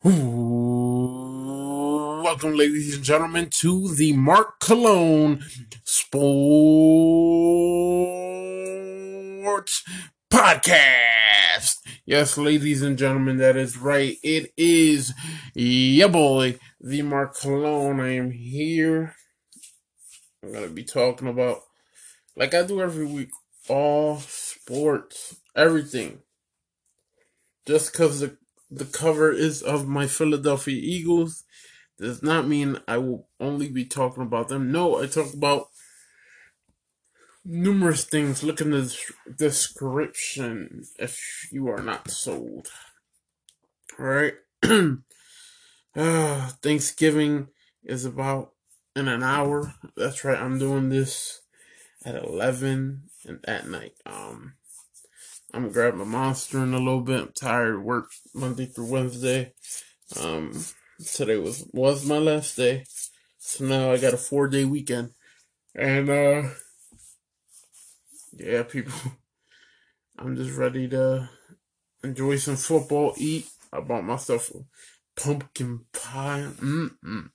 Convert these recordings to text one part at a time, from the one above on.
Welcome, ladies and gentlemen, to the Mark Cologne Sports Podcast. Yes, ladies and gentlemen, that is right. It is yeah, boy, the Mark Cologne. I am here. I'm gonna be talking about, like I do every week, all sports, everything. Just because the the cover is of my Philadelphia Eagles does not mean I will only be talking about them. No, I talk about numerous things. Look in the description if you are not sold. Alright. uh, Thanksgiving is about in an hour. That's right, I'm doing this at 11 and at night. Um, I'm gonna grab my monster in a little bit. I'm tired work Monday through Wednesday. Um, today was was my last day, so now I got a four day weekend, and uh, yeah, people, I'm just ready to enjoy some football, eat. I bought myself a pumpkin pie. Mm mm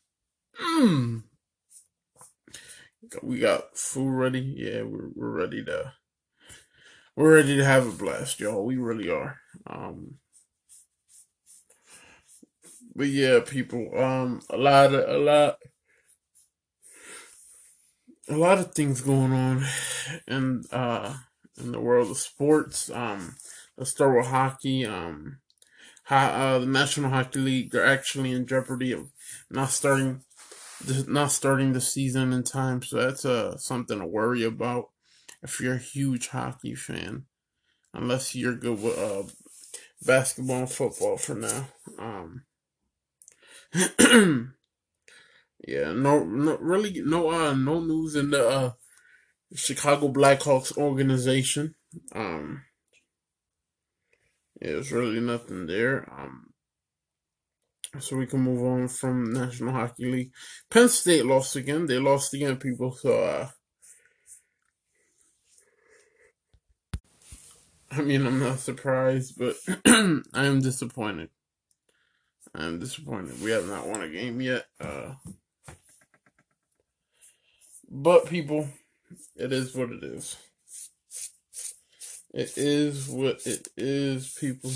mm. We got food ready. Yeah, we're we're ready to we're ready to have a blast, y'all. We really are. Um, but yeah, people. Um, a lot of a lot, a lot of things going on, in uh, in the world of sports. Um, let's start with hockey. Um, ho- uh, the National Hockey League. They're actually in jeopardy of not starting, not starting the season in time. So that's uh something to worry about if you're a huge hockey fan, unless you're good with uh, basketball and football for now. Um, yeah, no, no, really, no, uh, no news in the uh, Chicago Blackhawks organization. Um, yeah, there's really nothing there. Um, so we can move on from National Hockey League. Penn State lost again. They lost again, people. So, uh, I mean, I'm not surprised, but I am disappointed. I am disappointed. We have not won a game yet. Uh, but people, it is what it is. It is what it is, people.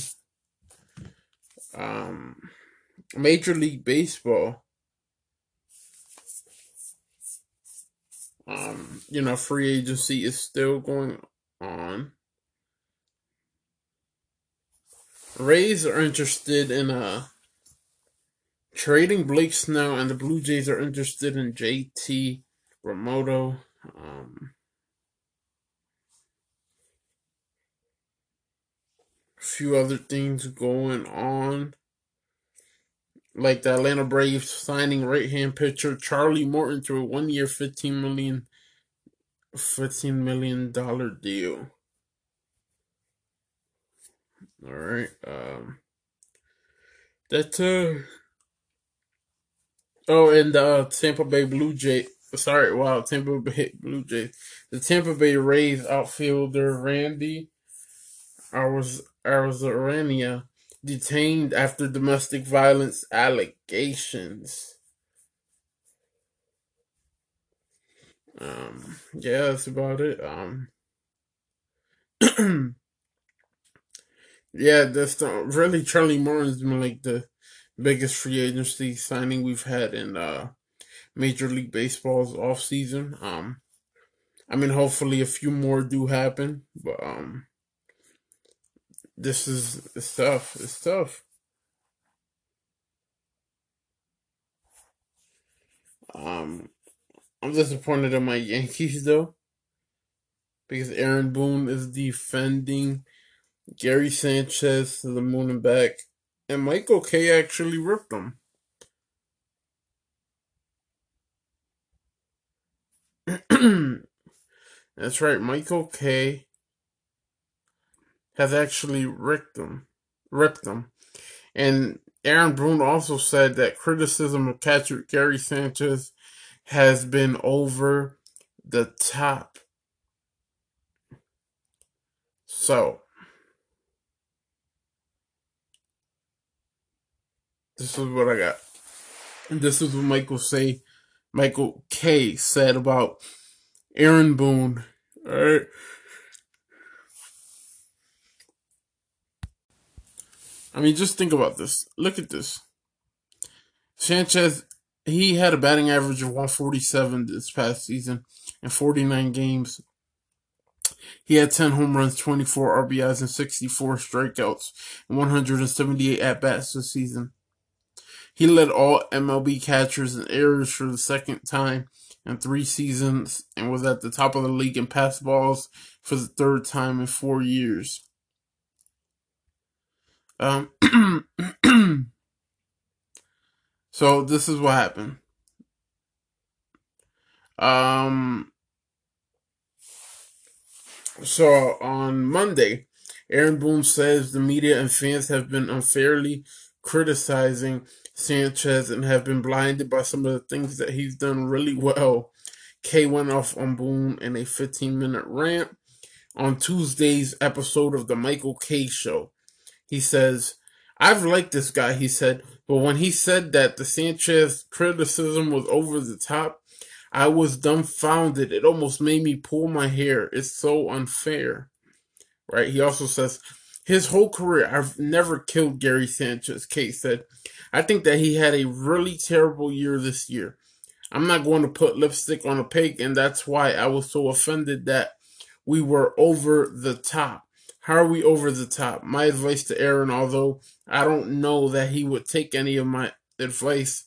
Um, Major League Baseball. Um, you know, free agency is still going on. Rays are interested in uh trading Blake Snell, and the Blue Jays are interested in JT Realmuto. Um, a few other things going on, like the Atlanta Braves signing right-hand pitcher Charlie Morton to a one-year, fifteen million, fifteen million dollar deal. All right. Um, that's uh. Oh, and the uh, Tampa Bay Blue Jay. Sorry, wow, Tampa Bay Blue Jays. The Tampa Bay Rays outfielder Randy Arozarena detained after domestic violence allegations. Um, yeah, that's about it. Um, yeah, that's the, really Charlie Morton's been like the biggest free agency signing we've had in uh, Major League Baseball's off season. Um, I mean, hopefully a few more do happen, but um, this is it's tough. It's tough. Um, I'm disappointed in my Yankees though, because Aaron Boone is defending Gary Sanchez to the moon and back, and Michael Kay actually ripped him. That's right, Michael Kay has actually ripped them, ripped them, and Aaron Boone also said that criticism of catcher Gary Sanchez has been over the top. So, This is what I got. And this is what Michael say. Michael Kay said about Aaron Boone. All right. I mean, just think about this. Look at this. Sanchez, he had a batting average of 147 this past season in 49 games. He had 10 home runs, 24 RBIs, and 64 strikeouts, and 178 at bats this season. He led all MLB catchers in errors for the second time in three seasons and was at the top of the league in pass balls for the third time in four years. Um, so this is what happened. Um, so on Monday, Aaron Boone says the media and fans have been unfairly criticizing Sanchez and have been blinded by some of the things that he's done really well. Kay went off on Boone in a 15 minute rant on Tuesday's episode of the Michael Kay Show. He says, I've liked this guy, he said, but when he said that the Sanchez criticism was over the top, I was dumbfounded. It almost made me pull my hair. It's so unfair. Right? He also says, his whole career, I've never killed Gary Sanchez, Kate said. I think that he had a really terrible year this year. I'm not going to put lipstick on a pig, and that's why I was so offended that we were over the top. How are we over the top? My advice to Aaron, although I don't know that he would take any of my advice,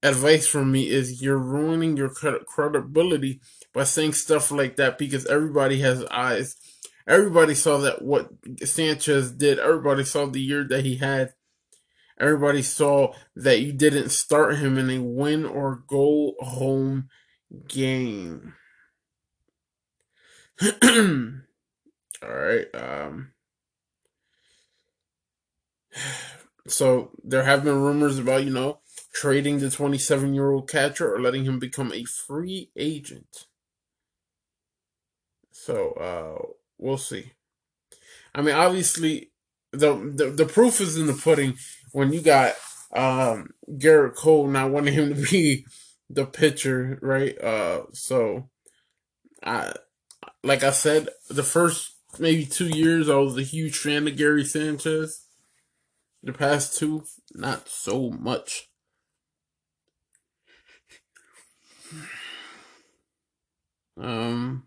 advice from me is you're ruining your credibility by saying stuff like that because everybody has eyes. Everybody saw that what Sanchez did. Everybody saw the year that he had. Everybody saw that you didn't start him in a win or go home game. All right. Um, so there have been rumors about, you know, trading the 27 year old catcher or letting him become a free agent. So uh, we'll see. I mean, obviously, the, the the proof is in the pudding when you got um, Gerrit Cole not wanting him to be the pitcher, right? Uh, so I like I said, the first maybe two years, I was a huge fan of Gary Sanchez. The past two, not so much. Um,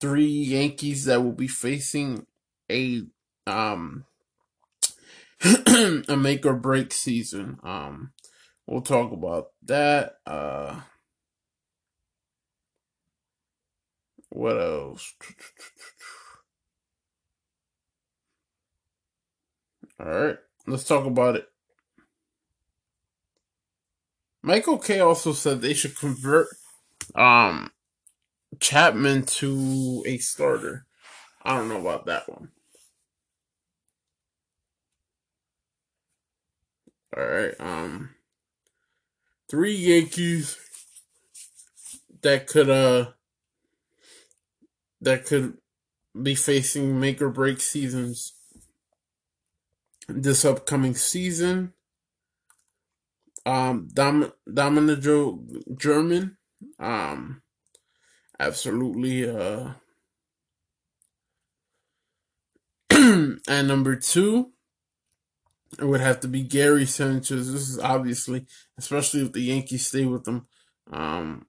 three Yankees that will be facing a um a make or break season. Um, we'll talk about that. Uh, What else? All right, let's talk about it. Michael Kay also said they should convert um Chapman to a starter. I don't know about that one. All right, um three Yankees that could uh that could be facing make or break seasons this upcoming season. Um, Dom, Domingo German, um, absolutely, uh, and number two, it would have to be Gary Sanchez. This is obviously, especially if the Yankees stay with them, um,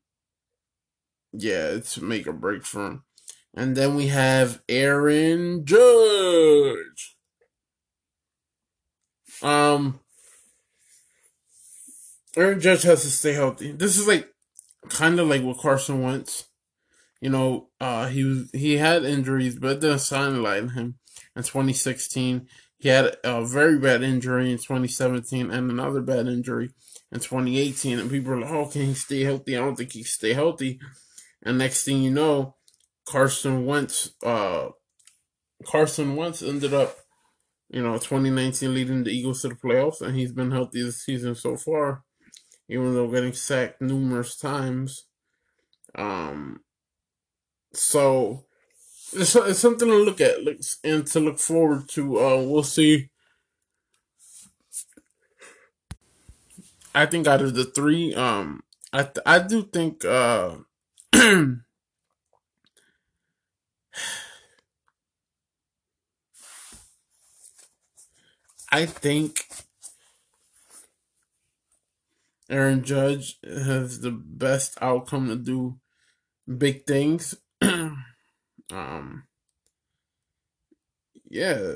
yeah, it's make or break for him. And then we have Aaron Judge. Um, Aaron Judge has to stay healthy. This is like kind of like what Carson Wentz. You know, uh, he was he had injuries, but it didn't him in 2016. He had a very bad injury in 2017 and another bad injury in 2018. And people are like, "Oh, can he stay healthy?" I don't think he can stay healthy. And next thing you know, Carson Wentz, uh, Carson Wentz ended up, you know, 2019 leading the Eagles to the playoffs, and he's been healthy this season so far, even though getting sacked numerous times. Um, so it's, it's something to look at and to look forward to. Uh, we'll see. I think out of the three, um, I I do think uh, I think Aaron Judge has the best outcome to do big things. um, yeah,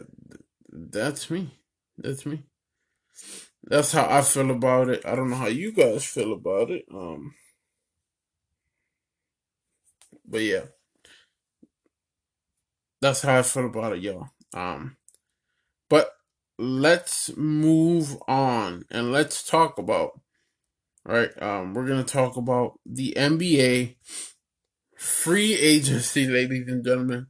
that's me. That's me. That's how I feel about it. I don't know how you guys feel about it. Um, but yeah, that's how I feel about it, y'all. Um, but let's move on and let's talk about. Right, um, we're gonna talk about the NBA free agency, ladies and gentlemen.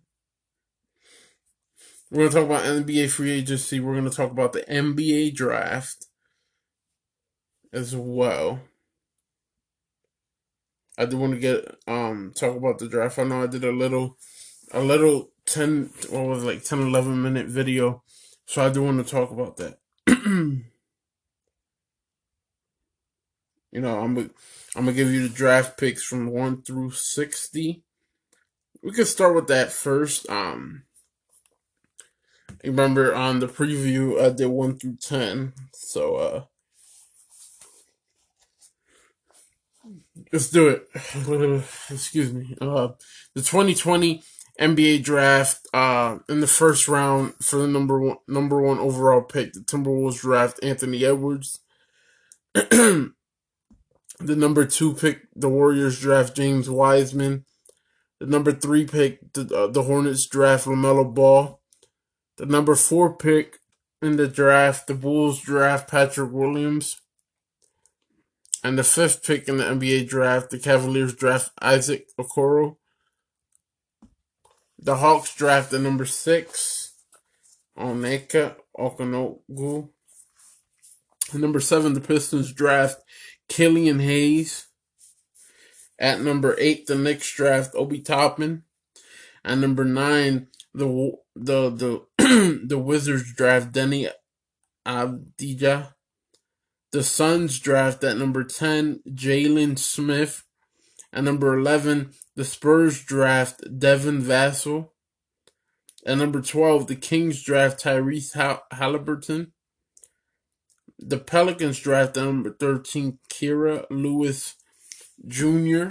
We're gonna talk about NBA free agency. We're gonna talk about the NBA draft as well. I do want to get um talk about the draft. I know I did a little a little 10 what was it, like 10 11 minute video. So I do want to talk about that. You know, I'm I'm gonna give you the draft picks from one through sixty. We could start with that first. Um, remember on the preview I did one through ten, so uh, let's do it. Excuse me. Uh, the 2020 NBA draft. Uh, in the first round for the number one number one overall pick, the Timberwolves draft Anthony Edwards. The number two pick, the Warriors draft James Wiseman. The number three pick, the, uh, the Hornets draft LaMelo Ball. The number four pick in the draft, the Bulls draft Patrick Williams. And the fifth pick in the NBA draft, the Cavaliers draft Isaac Okoro. The Hawks draft the number six, Onyeka Okongwu. Number seven, the Pistons draft Killian Hayes. At number eight, the Knicks draft Obi Toppin. At number nine, the the the the Wizards draft Deni Avdija. The Suns draft at number ten Jalen Smith. At number eleven, the Spurs draft Devin Vassell. At number twelve, the Kings draft Tyrese Halliburton the Pelicans draft at number 13 Kira Lewis Jr.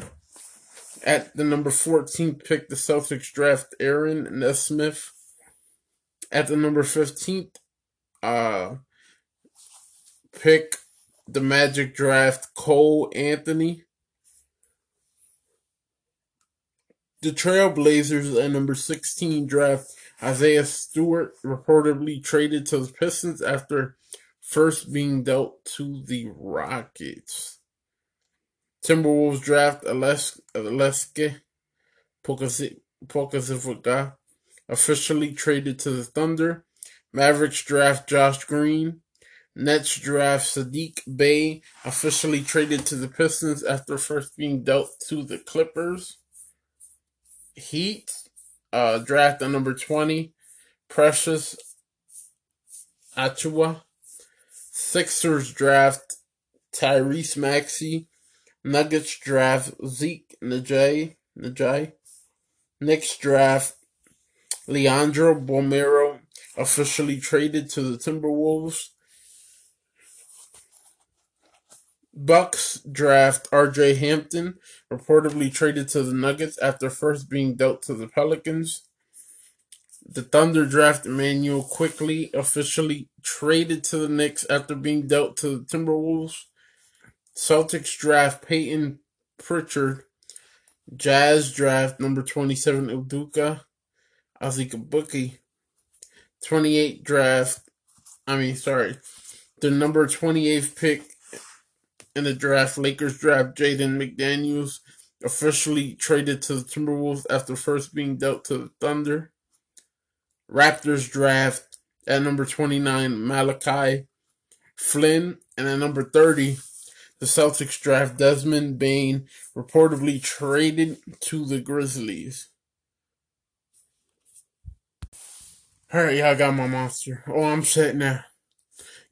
At the number 14 pick, the Celtics draft Aaron Nesmith. At the number 15th uh, pick, the Magic draft Cole Anthony. The Trailblazers at number 16 draft Isaiah Stewart, reportedly traded to the Pistons after first being dealt to the Rockets. Timberwolves draft Aleksej Pokusevski, officially traded to the Thunder. Mavericks draft Josh Green. Nets draft Saddiq Bey, officially traded to the Pistons after first being dealt to the Clippers. Heat uh, draft at number 20, Precious Achiuwa, Sixers draft Tyrese Maxey. Nuggets draft Zeke Nnaji. Nnaji. Knicks draft Leandro Bolmaro, officially traded to the Timberwolves. Bucks draft RJ Hampton, reportedly traded to the Nuggets after first being dealt to the Pelicans. The Thunder draft Immanuel Quickley officially traded to the Knicks after being dealt to the Timberwolves. Celtics draft Payton Pritchard. Jazz draft number 27 Udoka Azubuike. 28 draft, I mean, sorry, the number 28th pick in the draft, Lakers draft Jaden McDaniels, officially traded to the Timberwolves after first being dealt to the Thunder. Raptors draft at number 29 Malachi Flynn, and at number 30, the Celtics draft Desmond Bane, reportedly traded to the Grizzlies. Alright, yeah, I got my monster. Oh, I'm set now.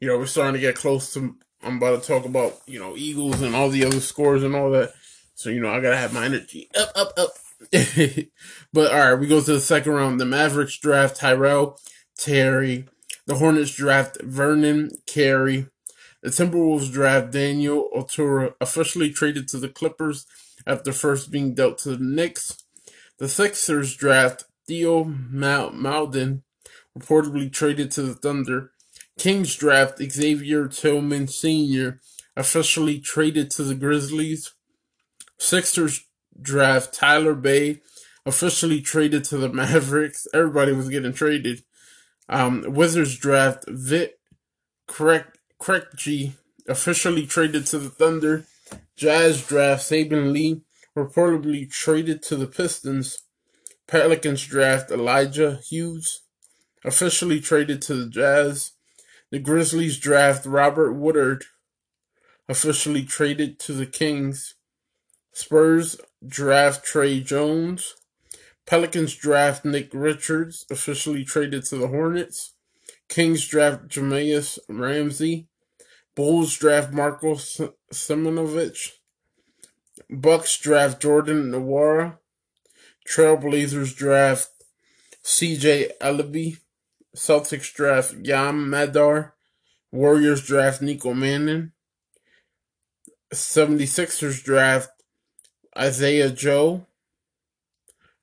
You know, we're starting to get close to I'm about to talk about, you know, Eagles and all the other scores and all that. So, you know, I gotta have my energy up, up, up. but alright, we go to the second round. The Mavericks draft Tyrell Terry. The Hornets draft Vernon Carey. The Timberwolves draft Daniel Oturu, officially traded to the Clippers after first being dealt to the Knicks. The Sixers draft Theo Maledon, reportedly traded to the Thunder. Kings draft Xavier Tillman Sr., officially traded to the Grizzlies. Sixers draft Tyler Bey, officially traded to the Mavericks. Everybody was getting traded. Um, Wizards draft Vit Krejci, officially traded to the Thunder. Jazz draft Saben Lee, reportedly traded to the Pistons. Pelicans draft Elijah Hughes, officially traded to the Jazz. The Grizzlies draft Robert Woodard, officially traded to the Kings. Spurs draft Tre Jones. Pelicans draft Nick Richards, officially traded to the Hornets. Kings draft Jahmi'us Ramsey. Bulls draft Marko Simonovic. Bucks draft Jordan Nwora. Trailblazers draft CJ Elleby. Celtics draft Yam Madar. Warriors draft Nico Mannion. 76ers draft Isaiah Joe.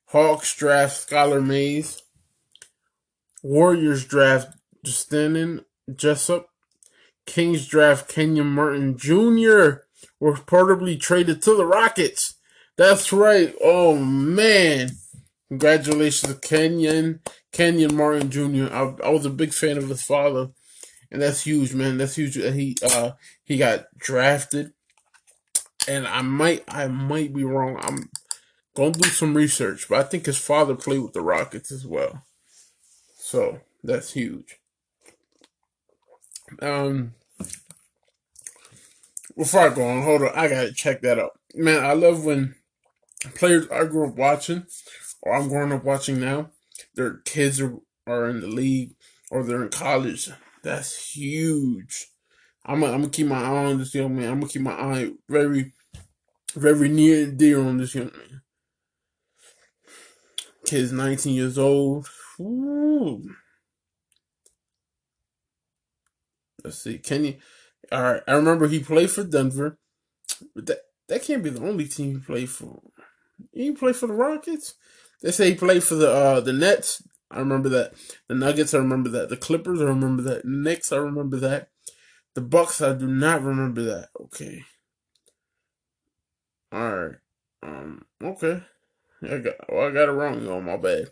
Hawks draft Skylar Mays. Warriors draft Justin Jessup. Kings draft Kenyon Martin Jr. Was reportedly traded to the Rockets. That's right. Oh man. Congratulations to Kenyon Kenyon Martin Jr. I, I, was a big fan of his father, and that's huge, man. That's huge. He uh he got drafted, and I might I might be wrong. I'm gonna do some research, but I think his father played with the Rockets as well. So that's huge. Um, before I go on, hold on, I gotta check that out. Man, I love when players I grew up watching, or I'm growing up watching now, their kids are, are in the league or they're in college. That's huge. I'm gonna, I'm keep my eye on this young man. I'm gonna keep my eye very, very near and dear on this young man. Kid's 19 years old. Ooh. Let's see. Can you? All right. I remember he played for Denver. But that that can't be the only team he played for. He played for the Rockets. They say he played for the uh the Nets. I remember that. The Nuggets. I remember that. The Clippers. I remember that. Knicks. I remember that. The Bucks. I do not remember that. Okay. All right. Um. Okay. I got. Well, I got it wrong. Oh, my bad.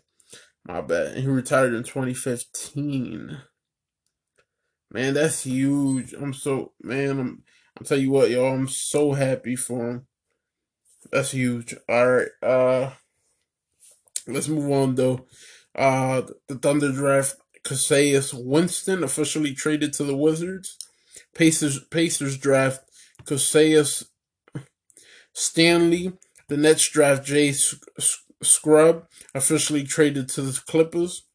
My bad. And he retired in 2015. Man, that's huge. I'm so man. I'm. I'm tell you what, y'all. I'm so happy for him. That's huge. All right. Uh, let's move on though. Uh, the Thunder draft Cassius Winston officially traded to the Wizards. Pacers Pacers draft Cassius Stanley. The Nets draft Jay Scrubb officially traded to the Clippers.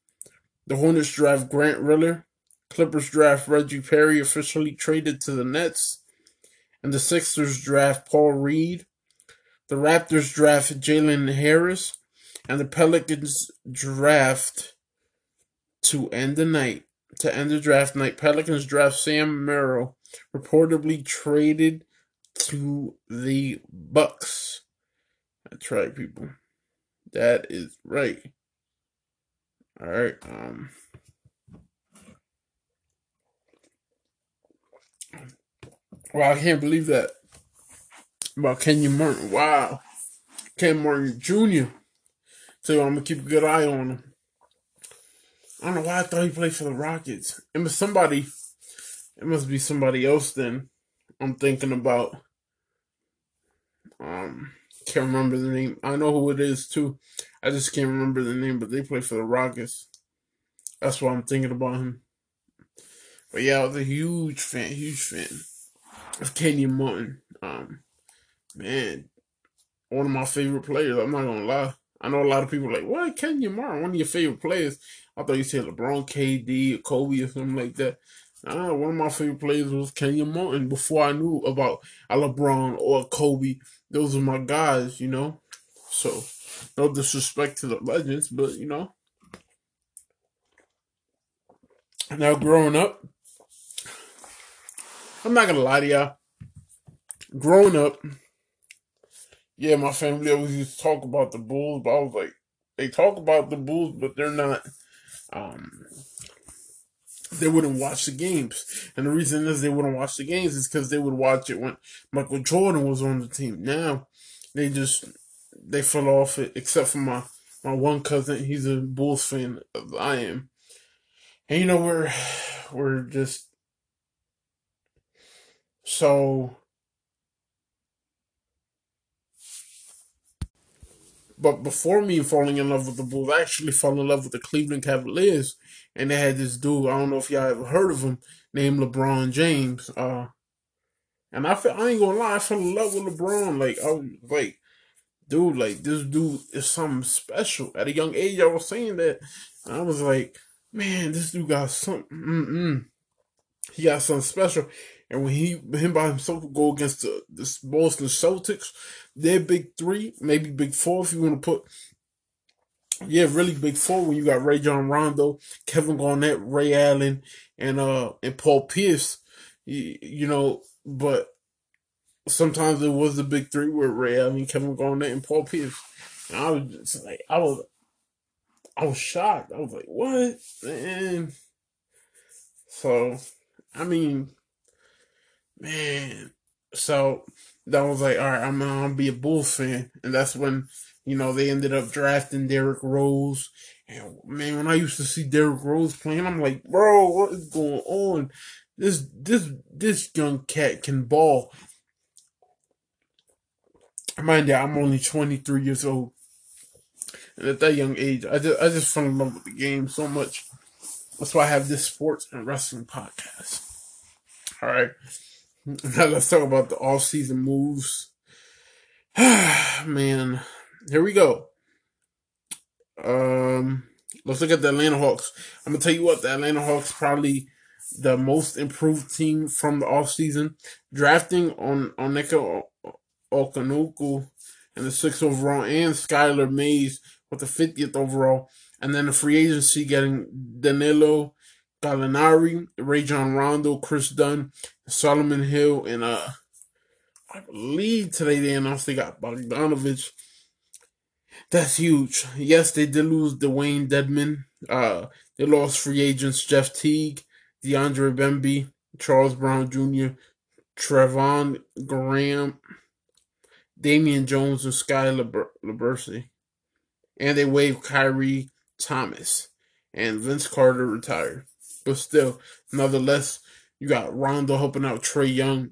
The Hornets draft Grant Riller. Clippers draft Reggie Perry officially traded to the Nets. And the Sixers draft Paul Reed. The Raptors draft Jalen Harris. And the Pelicans draft to end the night. To end the draft night, Pelicans draft Sam Merrill, reportedly traded to the Bucks. That's right, people. That is right. All right. Um. Wow, I can't believe that about Kenyon Martin. Wow, Ken Martin Jr. So I'm gonna keep a good eye on him. I don't know why I thought he played for the Rockets. It was somebody. It must be somebody else. Then I'm thinking about. Um, can't remember the name. I know who it is too. I just can't remember the name, but they play for the Rockets. That's why I'm thinking about him. But yeah, I was a huge fan, huge fan of Kenyon Martin. Um, man, one of my favorite players. I'm not gonna lie. I know a lot of people like, what, Kenyon Martin, one of your favorite players. I thought you said LeBron, KD, or Kobe, or something like that. Uh, one of my favorite players was Kenyon Martin before I knew about a LeBron or a Kobe. Those are my guys, you know. So, no disrespect to the legends, but you know. Now, growing up, I'm not gonna lie to y'all. Growing up, yeah, my family always used to talk about the Bulls, but I was like, they talk about the Bulls, but they're not. Um, they wouldn't watch the games, and the reason is they wouldn't watch the games is because they would watch it when Michael Jordan was on the team. Now, they just they fell off it, except for my my one cousin. He's a Bulls fan. as I am, and you know we're we're just so But before me falling in love with the Bulls, I actually fell in love with the Cleveland Cavaliers. And they had this dude, I don't know if y'all ever heard of him, named LeBron James. Uh, and I feel, I ain't gonna lie, I fell in love with LeBron. Like, I was like, dude, like, this dude is something special. At a young age, I was saying that. I was like, man, this dude got something, mm-mm. He got something special. And when he him by himself go against the this Boston Celtics, their big three, maybe big four if you want to put yeah, really big four when you got Rajon Rondo, Kevin Garnett, Ray Allen, and uh and Paul Pierce. You, you know, but sometimes it was the big three with Ray Allen, Kevin Garnett, and Paul Pierce. And I was just like I was I was shocked. I was like, what? Man. So I mean man. So that was like, all right, I'm gonna be a Bulls fan, and that's when you know they ended up drafting Derrick Rose. And man, when I used to see Derrick Rose playing, I'm like, bro, what is going on? This this this young cat can ball. Mind you, I'm only 23 years old, and at that young age, I just I just fell in love with the game so much. That's why I have this sports and wrestling podcast. All right. Now let's talk about the off-season moves. Man, here we go. Um, let's look at the Atlanta Hawks. I'm gonna tell you what, the Atlanta Hawks probably the most improved team from the offseason. Drafting on Onyeka Okongwu and the sixth overall and Skylar Mays with the 50th overall. And then the free agency getting Danilo Gallinari, Rajon Rondo, Kris Dunn, Solomon Hill, and uh, I believe today they announced they got Bogdanovich. That's huge. Yes, they did lose Dewayne Deadman. Uh, they lost free agents Jeff Teague, DeAndre Bembry, Charles Brown Jr., Trevon Graham, Damian Jones, and Skal Labissiere. And they waived Kyrie Thomas. And Vince Carter retired. But still, nonetheless, you got Rondo helping out Trae Young.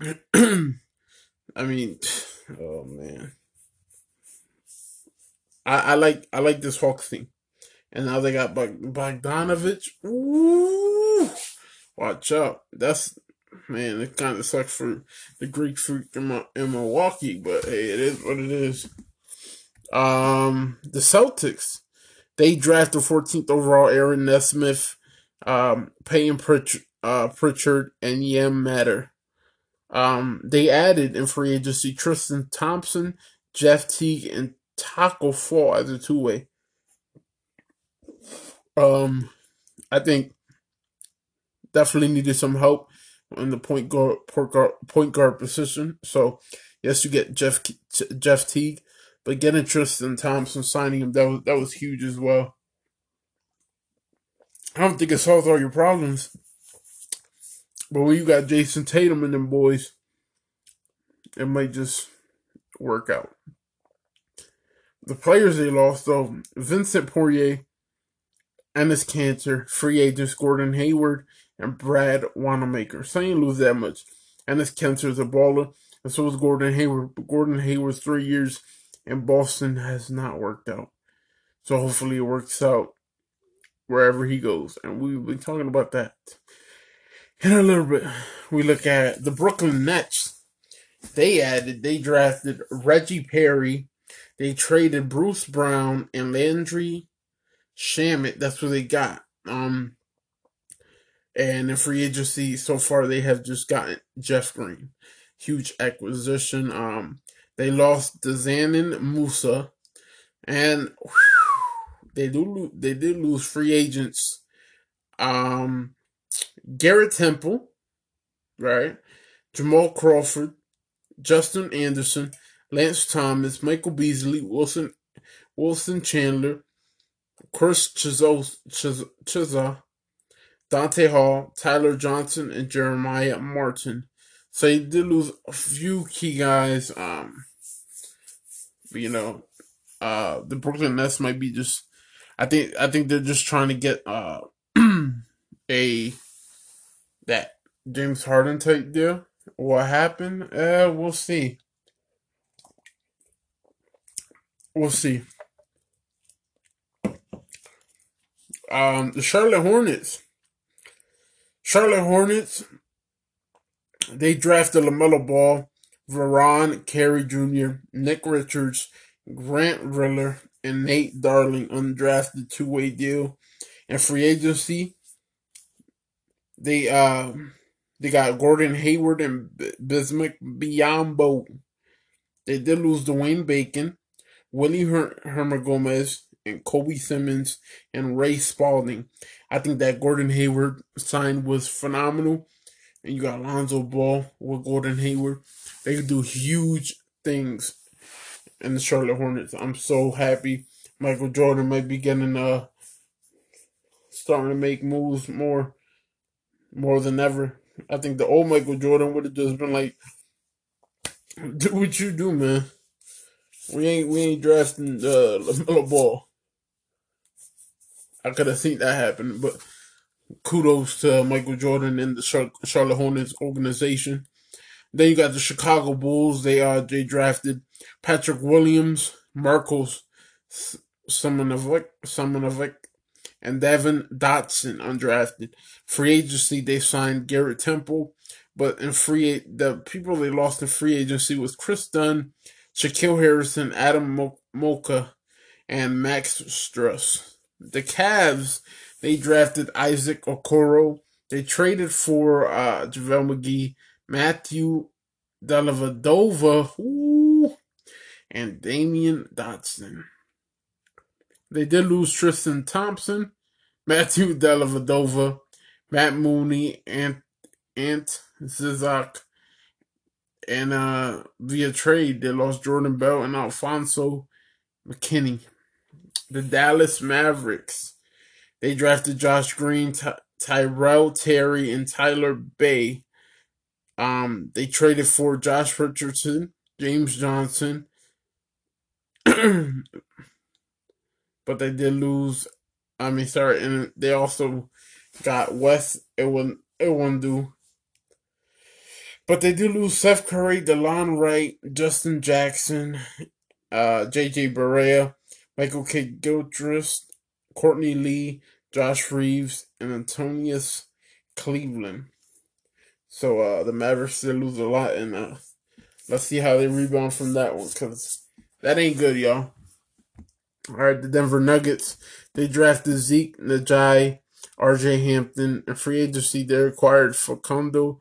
I mean, oh man. I, I like I like this Hawks team. And now they got Bogdanovich. Ooh, watch out. That's man, it kind of sucks for the Greek freak in, in Milwaukee, but hey, it is what it is. Um, the Celtics, they drafted 14th overall Aaron Nesmith um, Payton Pritchard, uh, Pritchard and Yam Madar. Um, they added in free agency Tristan Thompson, Jeff Teague, and Tacko Fall as a two way. Um, I think definitely needed some help in the point guard, point guard, point guard position. So yes, you get Jeff Jeff Teague, but getting Tristan Thompson signing him that was that was huge as well. I don't think it solves all your problems. But when you got Jayson Tatum and them boys, it might just work out. The players they lost though, Vincent Poirier, Enes Kanter, free agents Gordon Hayward, and Brad Wanamaker. So you lose that much. Enes Kanter is a baller, and so is Gordon Hayward. But Gordon Hayward's three years in Boston has not worked out. So hopefully it works out wherever he goes. And we've been talking about that. In a little bit, we look at the Brooklyn Nets. They added, they drafted Reggie Perry, They traded Bruce Brown and Landry Shamet. That's what they got. Um, and in free agency so far, they have just gotten Jeff Green. Huge acquisition. Um, they lost Dzanan Musa, and whew, they do they did lose free agents. Um, Garrett Temple, right? Jamal Crawford, Justin Anderson, Lance Thomas, Michael Beasley, Wilson Wilson Chandler, Chris Chiozza, Dante Hall, Tyler Johnson, and Jeremiah Martin. So he did lose a few key guys. Um, you know, uh, the Brooklyn Nets might be just. I think I think they're just trying to get uh a that James Harden type deal. What happened? Uh, we'll see. We'll see. Um, the Charlotte Hornets. Charlotte Hornets. They drafted LaMelo Ball, Vernon Carey Jr., Nick Richards, Grant Riller, and Nate Darling undrafted two way deal. And free agency, they uh they got Gordon Hayward and Bismack Biyombo. They did lose Dwayne Bacon, Willie Her- Hernangomez, and Kobe Simmons and Ray Spalding. I think that Gordon Hayward sign was phenomenal. And you got Alonzo Ball with Gordon Hayward. They could do huge things in the Charlotte Hornets. I'm so happy. Michael Jordan might be getting uh starting to make moves more more than ever. I think the old Michael Jordan would have just been like, "Do what you do, man. We ain't we ain't drafting uh, LaMelo Ball." I could have seen that happen, but kudos to Michael Jordan and the Charlotte Hornets organization. Then you got the Chicago Bulls. They uh they drafted Patrick Williams, Marcos Simonovic, Simonovic, and Devon Dotson undrafted. Free agency they signed Garrett Temple, but in free the people they lost in free agency was Kris Dunn, Shaquille Harrison, Adam Mocha, and Max Strus. The Cavs they drafted Isaac Okoro. They traded for uh, JaVale McGee, Matthew Dellavedova, and Damian Dotson. They did lose Tristan Thompson, Matthew Dellavedova, Matt Mooney, and Ant Zizak. And uh, via trade, they lost Jordan Bell and Alfonzo McKinnie. The Dallas Mavericks they drafted Josh Green, Ty- Tyrell Terry, and Tyler Bey. Um, they traded for Josh Richardson, James Johnson, but they did lose. I mean, sorry, and they also got West. It won. It won't do. But they did lose Seth Curry, DeLon Wright, Justin Jackson, uh, JJ Barea, Michael K. Gilchrist, Courtney Lee, Josh Reaves, and Antonius Cleveland. So uh, the Mavericks did lose a lot, and uh, let's see how they rebound from that one because that ain't good, y'all. All right, the Denver Nuggets they drafted Zeke Nnaji, R.J. Hampton, and free agency they acquired Facundo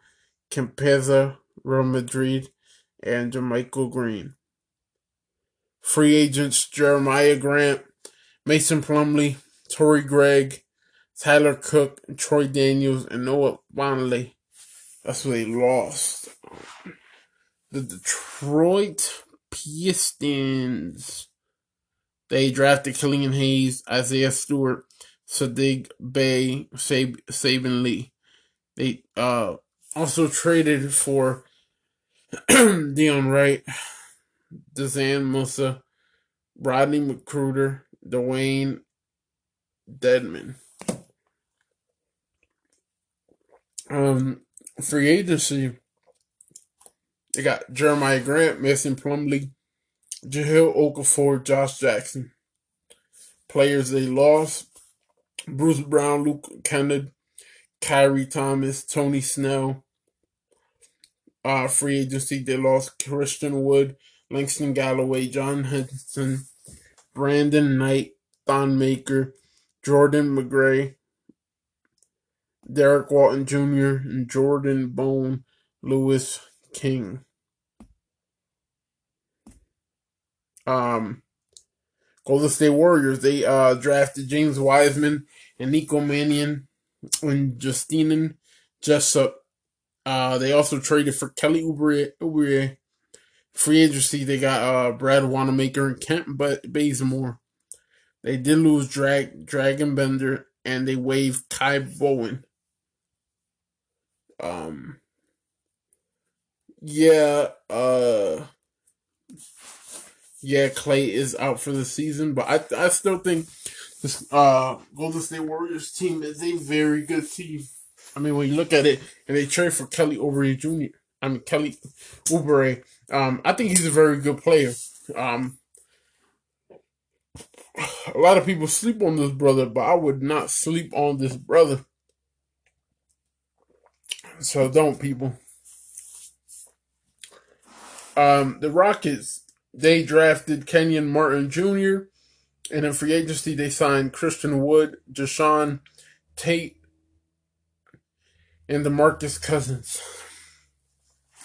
Campazzo, Real Madrid, and JaMychal Green. Free agents Jeremiah Grant, Mason Plumlee, Torrey Gregg, Tyler Cook, Troy Daniels, and Noah Vonleh. That's what they lost. The Detroit Pistons. They drafted Killian Hayes, Isaiah Stewart, Saddiq Bey, Sab- Saben Lee. They uh, also traded for Delon Wright, Dzanan Musa, Rodney McGruder, Dewayne Deadman. Um, free agency, they got Jeremiah Grant, Mason Plumlee, Jahlil Okafor, Josh Jackson. Players they lost Bruce Brown, Luke Kennard, Khyri Thomas, Tony Snell. Uh, free agency they lost Christian Wood, Langston Galloway, John Henson, Brandon Knight, Thon Maker, Jordan McRae, Derek Walton Jr., and Jordan Bone Louis King. Um, Golden State Warriors, they uh, drafted James Wiseman and Nico Mannion and Justinian Jessup. Uh, they also traded for Kelly Oubre. Free agency, they got uh, Brad Wanamaker and Kent but Bazemore. They did lose Drag Dragan Bender and they waived Ky Bowman. Um, yeah, uh, yeah, Klay is out for the season, but I I still think this uh Golden State Warriors team is a very good team. I mean, when you look at it, and they trade for Kelly Oubre Jr. I mean Kelly Oubre. Um, I think he's a very good player. Um, a lot of people sleep on this brother, but I would not sleep on this brother. So don't people. Um, the Rockets they drafted Kenyon Martin Jr. and in free agency they signed Christian Wood, Jae'Sean Tate, and DeMarcus Cousins.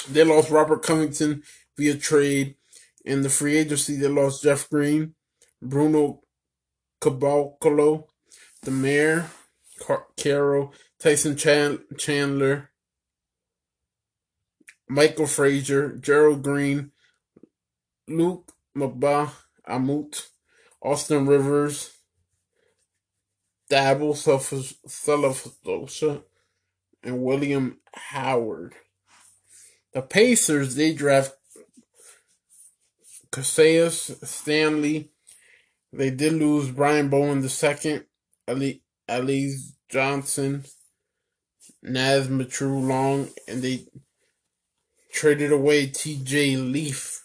They lost Robert Covington via trade. In the free agency, they lost Jeff Green, Bruno Caboclo, DeMarre, Car- Carroll, Tyson Chan- Chandler, Michael Frazier, Gerald Green, Luke Mbah Amut, Austin Rivers, Dabble Self and William Howard. The Pacers, they draft Cassius Stanley. They did lose Brian Bowen II, Ali, Alize Johnson, Naz Mitrou-Long, and they traded away TJ Leaf.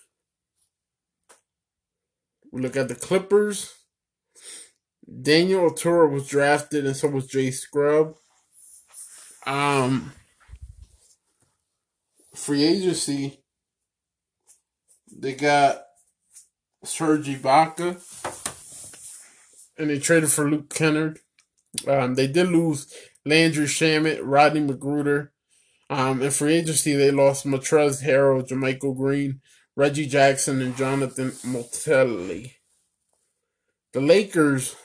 We look at the Clippers. Daniel Oturu was drafted, and so was Jay Scrubb. Um, free agency, they got Serge Ibaka, and they traded for Luke Kennard. Um, they did lose Landry Shamet, Rodney McGruder. Um, free agency, they lost Montrezl Harrell, JaMychal Green, Reggie Jackson, and Jonathan Motley. The Lakers,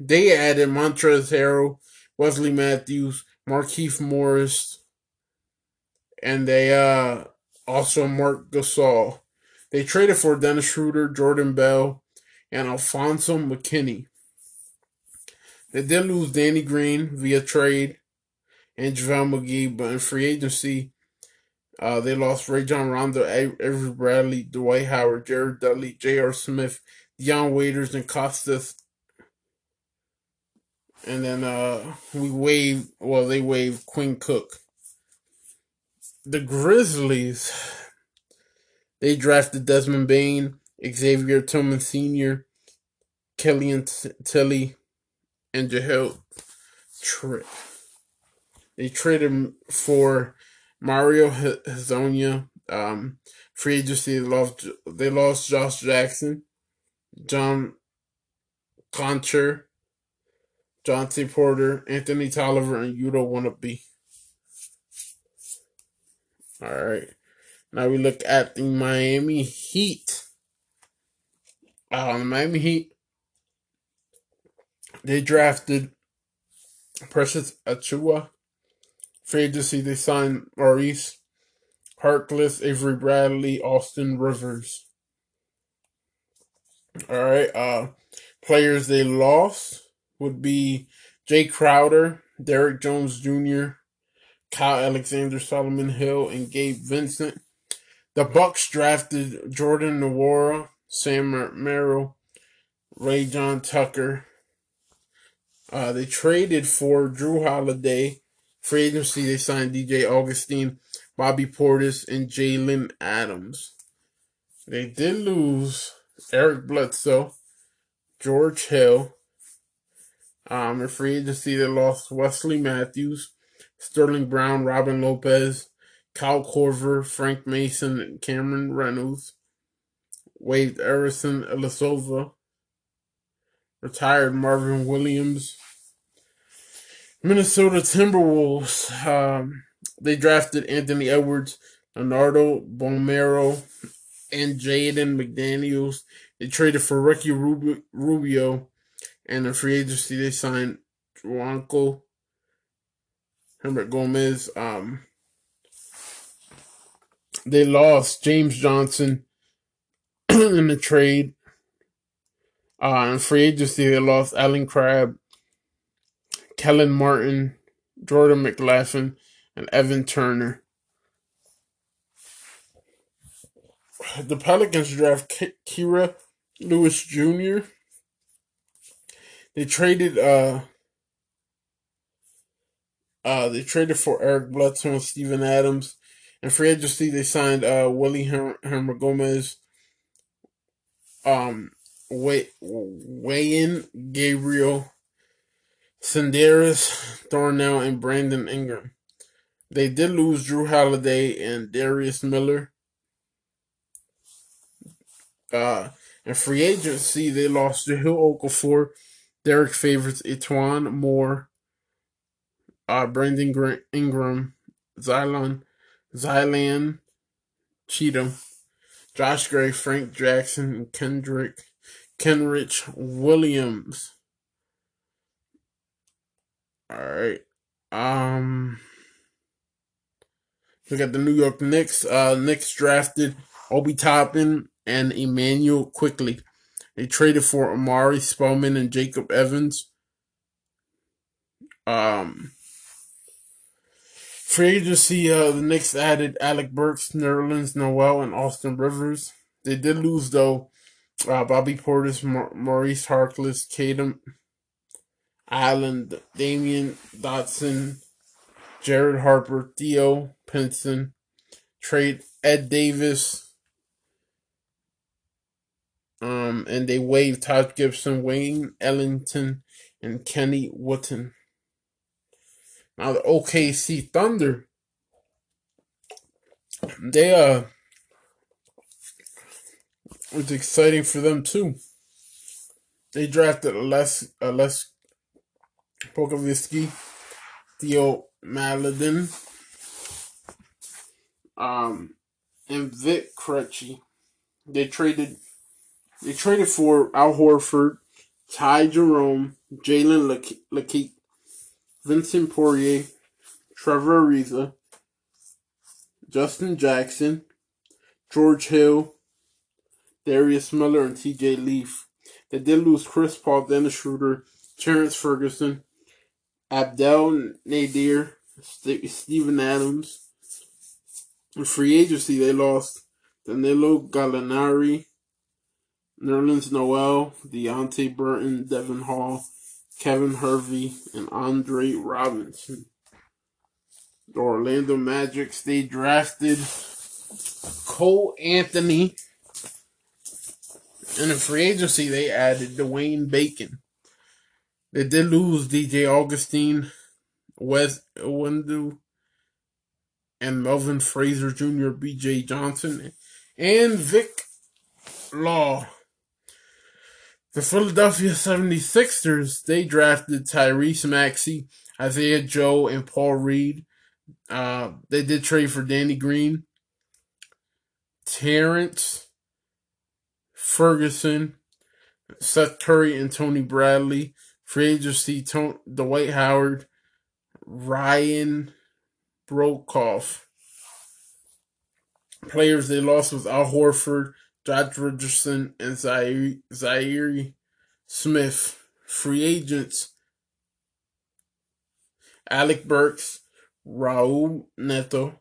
they added Montrezl Harrell, Wesley Matthews, Markieff Morris, and they uh also Marc Gasol. They traded for Dennis Schroeder, Jordan Bell, and Alfonzo McKinnie. They did lose Danny Green via trade and JaVale McGee, but in free agency, uh, they lost Rajon Rondo, Avery Bradley, Dwight Howard, Jared Dudley, J.R. Smith, Dion Waiters, and Kostas. And then uh, we waived, well, they waived Quinn Cook. The Grizzlies, they drafted Desmond Bane, Xavier Tillman Sr., Killian Tillie, and Jahel Tripp. They traded him for Mario Hezonja. Um, free agency, lost, they lost Josh Jackson, John Konchar, John Johnson Porter, Anthony Tolliver, and you don't want to be. All right. Now we look at the Miami Heat. Uh, the Miami Heat, they drafted Precious Achiuwa. Free agency, they signed Maurice Harkless, Avery Bradley, Austin Rivers. All right. Uh, players they lost would be Jae Crowder, Derrick Jones Jr., Kyle Alexander, Solomon Hill, and Gabe Vincent. The Bucks drafted Jordan Nwora, Sam Merrill, Rayjon Tucker. Uh, they traded for Jrue Holiday. Free agency, they signed DJ Augustin, Bobby Portis, and Jalen Adams. They did lose Eric Bledsoe, George Hill. Um, in free agency, they lost Wesley Matthews, Sterling Brown, Robin Lopez, Kyle Korver, Frank Mason, and Cameron Reynolds. waived Ersan Ilyasova, retired Marvin Williams. Minnesota Timberwolves, um, they drafted Anthony Edwards, Leandro Bolmaro, and Jaden McDaniels. They traded for Ricky Rubio, and in free agency they signed Juancho, Hernangomez. Um, they lost James Johnson in the trade. Uh, in free agency, they lost Allen Crabbe, Kelan Martin, Jordan McLaughlin, and Evan Turner. The Pelicans draft Kira Lewis Jr. They traded uh uh they traded for Eric Bledsoe and Steven Adams. And free agency they signed uh Willie Hernangomez, um Way Wenyen Gabriel Sindarius Thornwell and Brandon Ingram. They did lose Jrue Holiday and Darius Miller. Uh, in free agency, they lost Jahlil Okafor, Derrick Favors, E'Twaun Moore, uh, Brandon Ingram, Xylon, Zylan Cheatham, Josh Gray, Frank Jackson, Kendrick Kenrich Williams. All right. Um, look at the New York Knicks. Uh, Knicks drafted Obi Toppin and Immanuel Quickley. They traded for Omari Spellman and Jacob Evans. Um, free agency, uh, the Knicks added Alec Burks, Nerlens Noel, and Austin Rivers. They did lose though. Uh, Bobby Portis, Maurice Harkless, Caden Island, Damyean Dotson, Jared Harper, Theo Pinson, trade Ed Davis, um, and they waived Taj Gibson, Wayne Ellington, and Kenny Wooten. Now the OKC Thunder, they uh, it's exciting for them too. They drafted Les uh, Les Pokusevski, Theo Maledon, um, and Vit Krejci. They traded. They traded for Al Horford, Ty Jerome, Jalen Lecque, Vincent Poirier, Trevor Ariza, Justin Jackson, George Hill, Darius Miller, and T.J. Leaf. They did lose Chris Paul, Dennis Schroeder, Terrence Ferguson, Abdel Nader, Steven Adams. In free agency, they lost Danilo Gallinari, Nerlens Noel, Deonte Burton, Devon Hall, Kevin Hervey, and Andre Robinson. The Orlando Magic, they drafted Cole Anthony. And in free agency, they added Dwayne Bacon. They did lose DJ Augustin, Wes Iwundu, and Melvin Frazier Jr., BJ Johnson, and Vic Law. The Philadelphia 76ers, they drafted Tyrese Maxey, Isaiah Joe, and Paul Reed. Uh, they did trade for Danny Green, Terrence Ferguson, Seth Curry, and Tony Bradley. Free agency, Dwight Howard, Ryan Broekhoff. Players they lost was Al Horford, Josh Richardson, and Zhaire, Zhaire Smith. Free agents, Alec Burks, Raul Neto,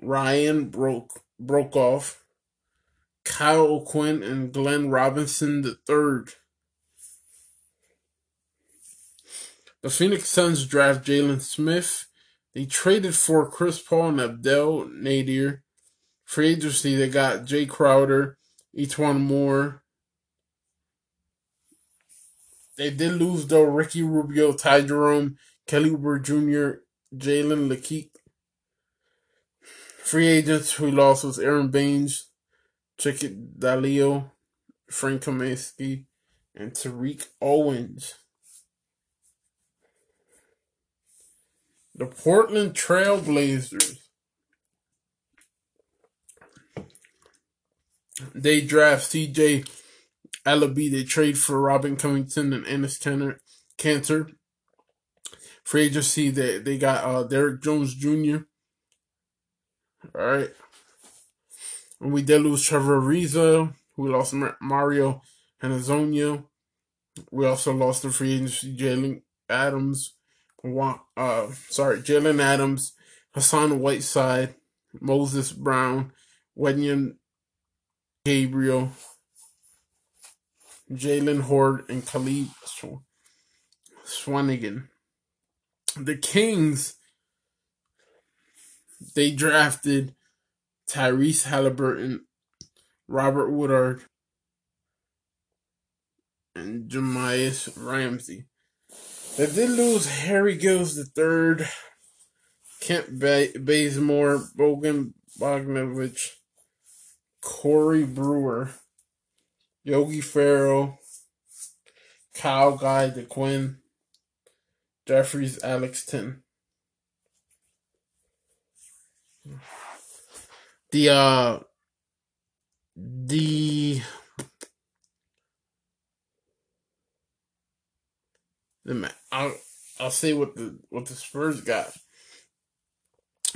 Ryan Broke, Broekhoff, Kyle O'Quinn, and Glenn Robinson III. The Phoenix Suns draft Jalen Smith. They traded for Chris Paul and Abdel Nader. Free agency, they got Jae Crowder, E'Twaun Moore. They did lose though Ricky Rubio, Ty Jerome, Kelly Oubre Jr., Jalen Lecque. Free agents who lost was Aron Baynes, Cheick Diallo, Frank Kaminsky, and Tariq Owens. The Portland Trailblazers. They draft CJ Elleby. They trade for Robin Covington and Enes Kanter. Free agency, they, they got uh, Derrick Jones Jr. All right. And we did lose Trevor Ariza. We lost Mario Hezonja. We also lost the free agency Jalen Adams. Uh, sorry, Jalen Adams, Hassan Whiteside, Moses Brown, Wenyen Gabriel, Jaylen Hoard, and Khalid Swanigan. The Kings, they drafted Tyrese Haliburton, Robert Woodard, and Jahmi'us Ramsey. They did lose Harry Giles III, Kent Bazemore, Bogan Bogdanovich, Corey Brewer, Yogi Ferrell, Kyle Guy DeQuinn, Jeffries Alexton. The uh the the I'll I'll say what the what the Spurs got.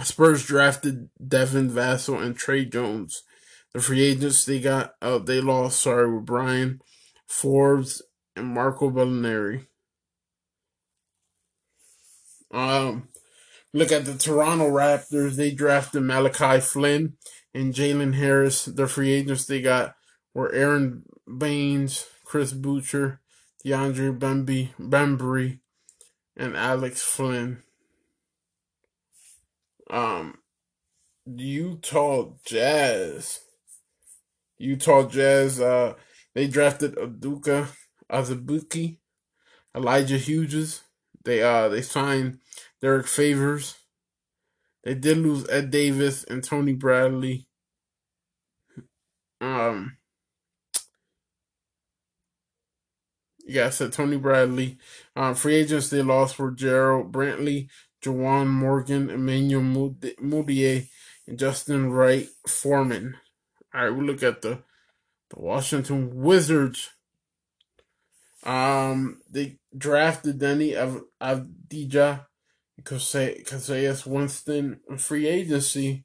Spurs drafted Devin Vassell and Tre Jones. The free agents they got uh, they lost sorry with Bryn Forbes and Marco Belinelli. Um, look at the Toronto Raptors. They drafted Malachi Flynn and Jalen Harris. The free agents they got were Aron Baynes, Chris Boucher, DeAndre Bembry, and Alex Flynn. Um, Utah Jazz. Utah Jazz. Uh, they drafted Udoka Azubuike, Elijah Hughes. They uh they signed Derrick Favors. They did lose Ed Davis and Tony Bradley. Um, yeah, I said Tony Bradley. Um, free agents they lost were Jarrell Brantley, Juwan Morgan, Emmanuel Mudiay, and Justin Wright Foreman. All right, we look at the the Washington Wizards. Um, they drafted Deni Av- Avdija, Cassius Winston free agency.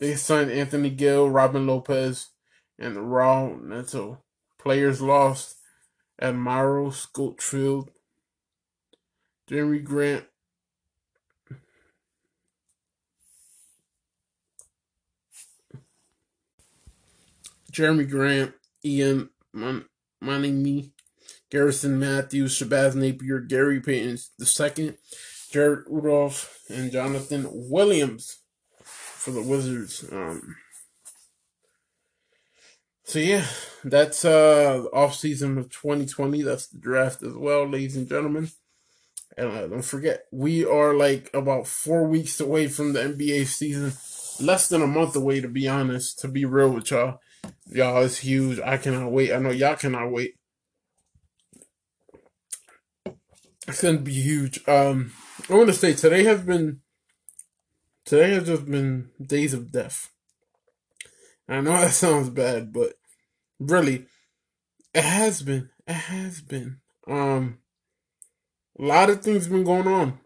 They signed Anthony Gill, Robin Lopez, and Raul Neto. Players lost Admiral Schofield, Jerami Grant, Jerami Grant, Ian Mon- Monimi, Garrison Matthews, Shabazz Napier, Gary Payton II, Jared Rudolph, and Jonathan Williams for the Wizards. Um, so yeah, that's uh off season of 2020. That's the draft as well, ladies and gentlemen. And uh, don't forget, we are like about four weeks away from the NBA season. Less than a month away, to be honest. To be real with y'all, y'all, it's huge. I cannot wait. I know y'all cannot wait. It's gonna be huge. Um, I want to say today has been today has just been days of death. I know that sounds bad, but really, it has been. It has been. Um, a lot of things been going on.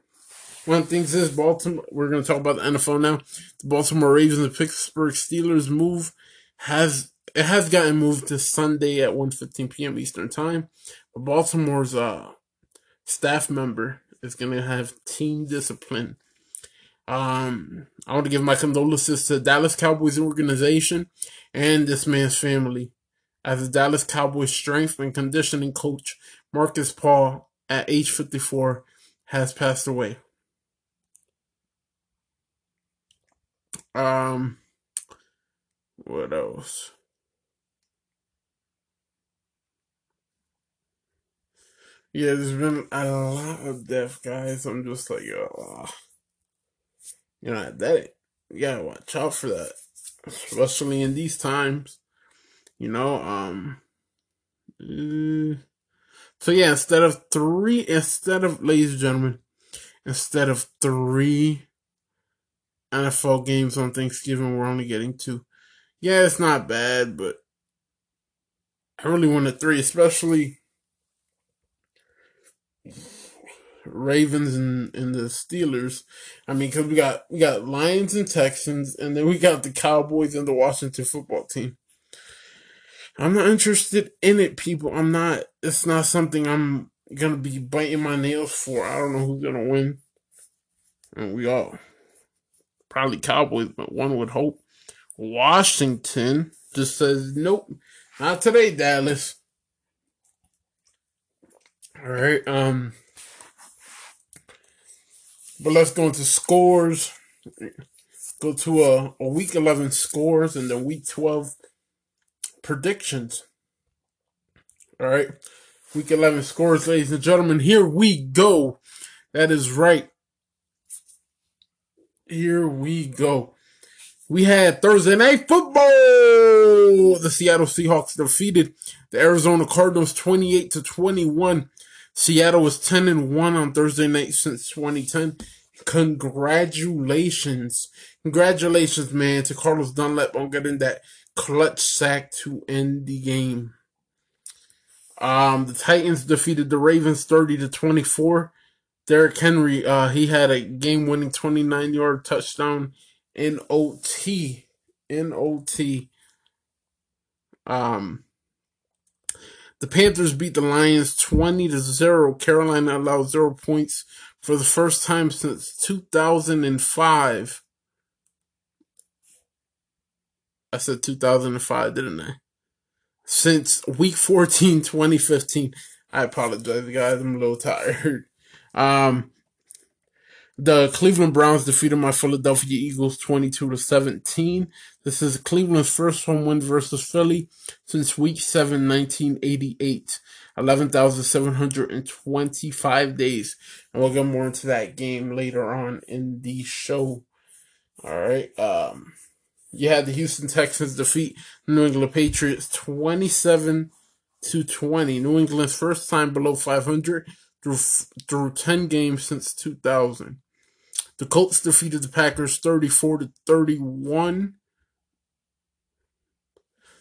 One of things is Baltimore. We're going to talk about the NFL now. The Baltimore Ravens and the Pittsburgh Steelers move has it has gotten moved to Sunday at 1.15 p.m. Eastern Time. Baltimore's uh staff member is going to have team discipline um, I want to give my condolences to the Dallas Cowboys organization and this man's family. As the Dallas Cowboys strength and conditioning coach, Markus Paul, at age 54, has passed away. Um, what else? Yeah, there's been a lot of death, guys. I'm just like, oh. You know, that you gotta watch out for that, especially in these times. You know, um, mm, so yeah, instead of three, instead of, ladies and gentlemen, instead of three NFL games on Thanksgiving, we're only getting two. Yeah, it's not bad, but I really wanted three, especially Ravens and, and the Steelers. I mean, because we got we got Lions and Texans, and then we got the Cowboys and the Washington football team. I'm not interested in it, people. I'm not. It's not something I'm gonna be biting my nails for. I don't know who's gonna win, and we all probably Cowboys, but one would hope. Washington just says nope, not today, Dallas. All right, um. But let's go into scores. Go to a, a week 11 scores and then week 12 predictions. All right. Week 11 scores, ladies and gentlemen. Here we go. That is right. Here we go. We had Thursday night football. The Seattle Seahawks defeated the Arizona Cardinals 28 to 21. Seattle was 10 and 1 on Thursday night since 2010. Congratulations. Congratulations, man, to Carlos Dunlap on getting that clutch sack to end the game. Um, the Titans defeated the Ravens 30 to 24. Derrick Henry, uh, he had a game winning 29 yard touchdown in OT. In OT. Um, the Panthers beat the Lions 20 to 0. Carolina allowed zero points for the first time since 2005. I said 2005, didn't I? Since week 14, 2015. I apologize, guys. I'm a little tired. Um, the Cleveland Browns defeated my Philadelphia Eagles 22 to 17. This is Cleveland's first home win versus Philly since week 7, 1988. 11,725 days. And we'll get more into that game later on in the show. All right. Um, you had the Houston Texans defeat New England Patriots 27 to 20. New England's first time below 500 through, through 10 games since 2000. The Colts defeated the Packers 34 to 31.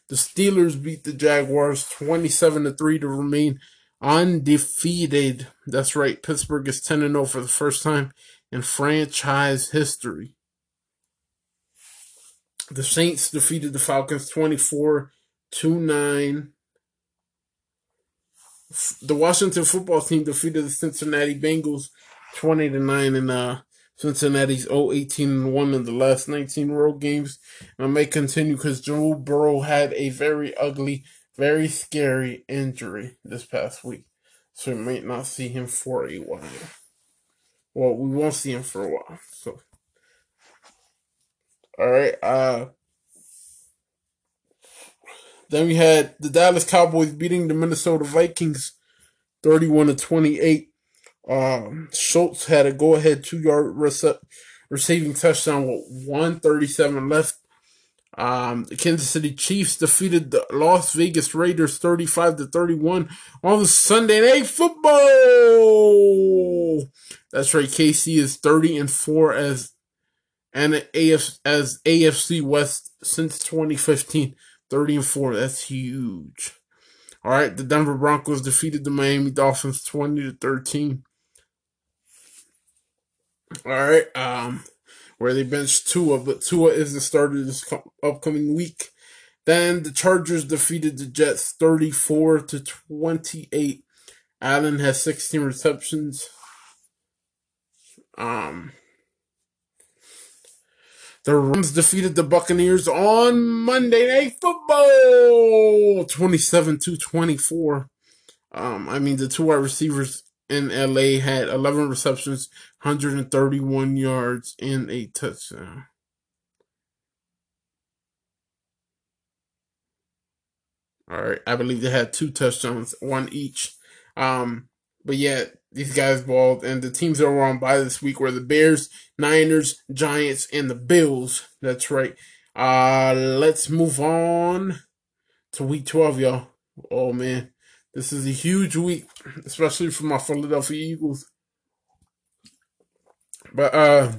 The Steelers beat the Jaguars 27 to 3 to remain undefeated. That's right. Pittsburgh is 10 0 for the first time in franchise history. The Saints defeated the Falcons 24 to 9. The Washington football team defeated the Cincinnati Bengals 20 to 9 in uh Cincinnati's 018 and 1 in the last 19 road games. And I may continue because Joe Burrow had a very ugly, very scary injury this past week. So we might not see him for a while. Well, we won't see him for a while. So Alright, uh then we had the Dallas Cowboys beating the Minnesota Vikings 31 to 28. Um, Schultz had a go ahead two yard rece- receiving touchdown with 137 left. Um, the Kansas City Chiefs defeated the Las Vegas Raiders 35 to 31 on Sunday night football. That's right. KC is 30 and 4 as and as AFC West since 2015. 30 and 4. That's huge. All right. The Denver Broncos defeated the Miami Dolphins 20 to 13. All right. Um, where they benched Tua, but Tua is the starter this upcoming week. Then the Chargers defeated the Jets 34 to 28. Allen has 16 receptions. Um, the Rams defeated the Buccaneers on Monday Night Football 27 to 24. Um, I mean, the two wide receivers in LA had 11 receptions, 131 yards, and a touchdown. All right, I believe they had two touchdowns, one each. Um, but yeah, these guys balled, and the teams that were on by this week were the Bears, Niners, Giants, and the Bills. That's right. Uh, let's move on to week 12, y'all. Oh, man. This is a huge week, especially for my Philadelphia Eagles. But, uh,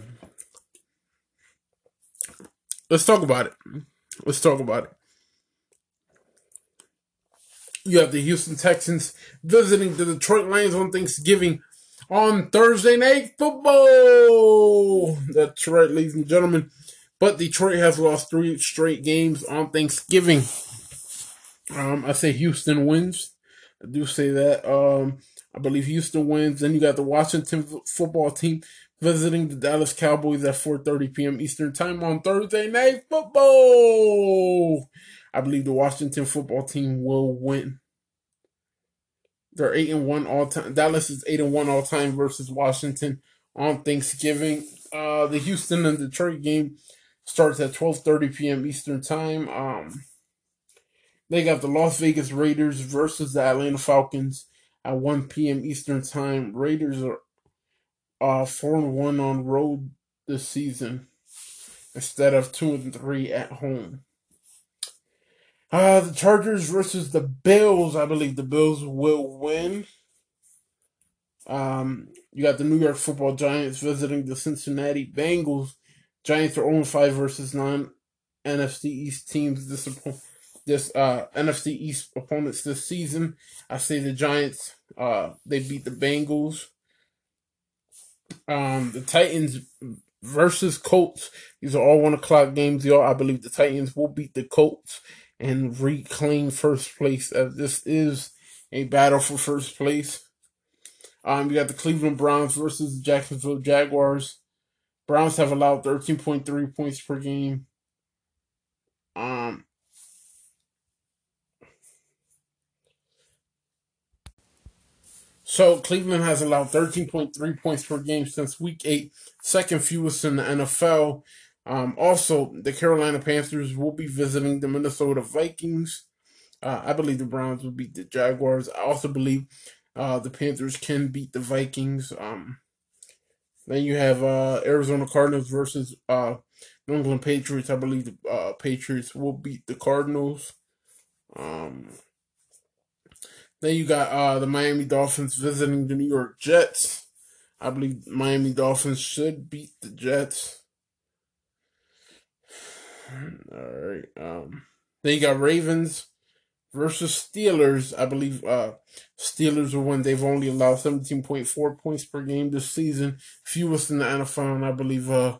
let's talk about it. Let's talk about it. You have the Houston Texans visiting the Detroit Lions on Thanksgiving on Thursday Night Football. That's right, ladies and gentlemen. But Detroit has lost three straight games on Thanksgiving. Um, I say Houston wins. I do say that. Um, I believe Houston wins. Then you got the Washington football team visiting the Dallas Cowboys at 4:30 p.m. Eastern Time on Thursday Night Football. I believe the Washington football team will win. They're eight and one all time. Dallas is eight and one all time versus Washington on Thanksgiving. Uh, the Houston and Detroit game starts at 12:30 p.m. Eastern Time. Um, they got the Las Vegas Raiders versus the Atlanta Falcons at 1 p.m. Eastern Time. Raiders are uh, four and one on road this season instead of two and three at home. Uh, the Chargers versus the Bills. I believe the Bills will win. Um, you got the New York Football Giants visiting the Cincinnati Bengals. Giants are 0 5 versus 9 NFC East teams this this uh, NFC East opponents this season. I say the Giants. Uh, they beat the Bengals. Um, the Titans versus Colts. These are all one o'clock games. Y'all, I believe the Titans will beat the Colts and reclaim first place. As this is a battle for first place. Um, you got the Cleveland Browns versus the Jacksonville Jaguars. Browns have allowed 13.3 points per game. Um, So Cleveland has allowed 13.3 points per game since week eight, second fewest in the NFL. Um, also, the Carolina Panthers will be visiting the Minnesota Vikings. Uh, I believe the Browns will beat the Jaguars. I also believe uh, the Panthers can beat the Vikings. Um, then you have uh, Arizona Cardinals versus uh, New England Patriots. I believe the uh, Patriots will beat the Cardinals. Um, then you got uh, the Miami Dolphins visiting the New York Jets. I believe Miami Dolphins should beat the Jets. All right. Um, then you got Ravens versus Steelers. I believe uh, Steelers are win. They've only allowed 17.4 points per game this season, fewest in the NFL, and I believe uh,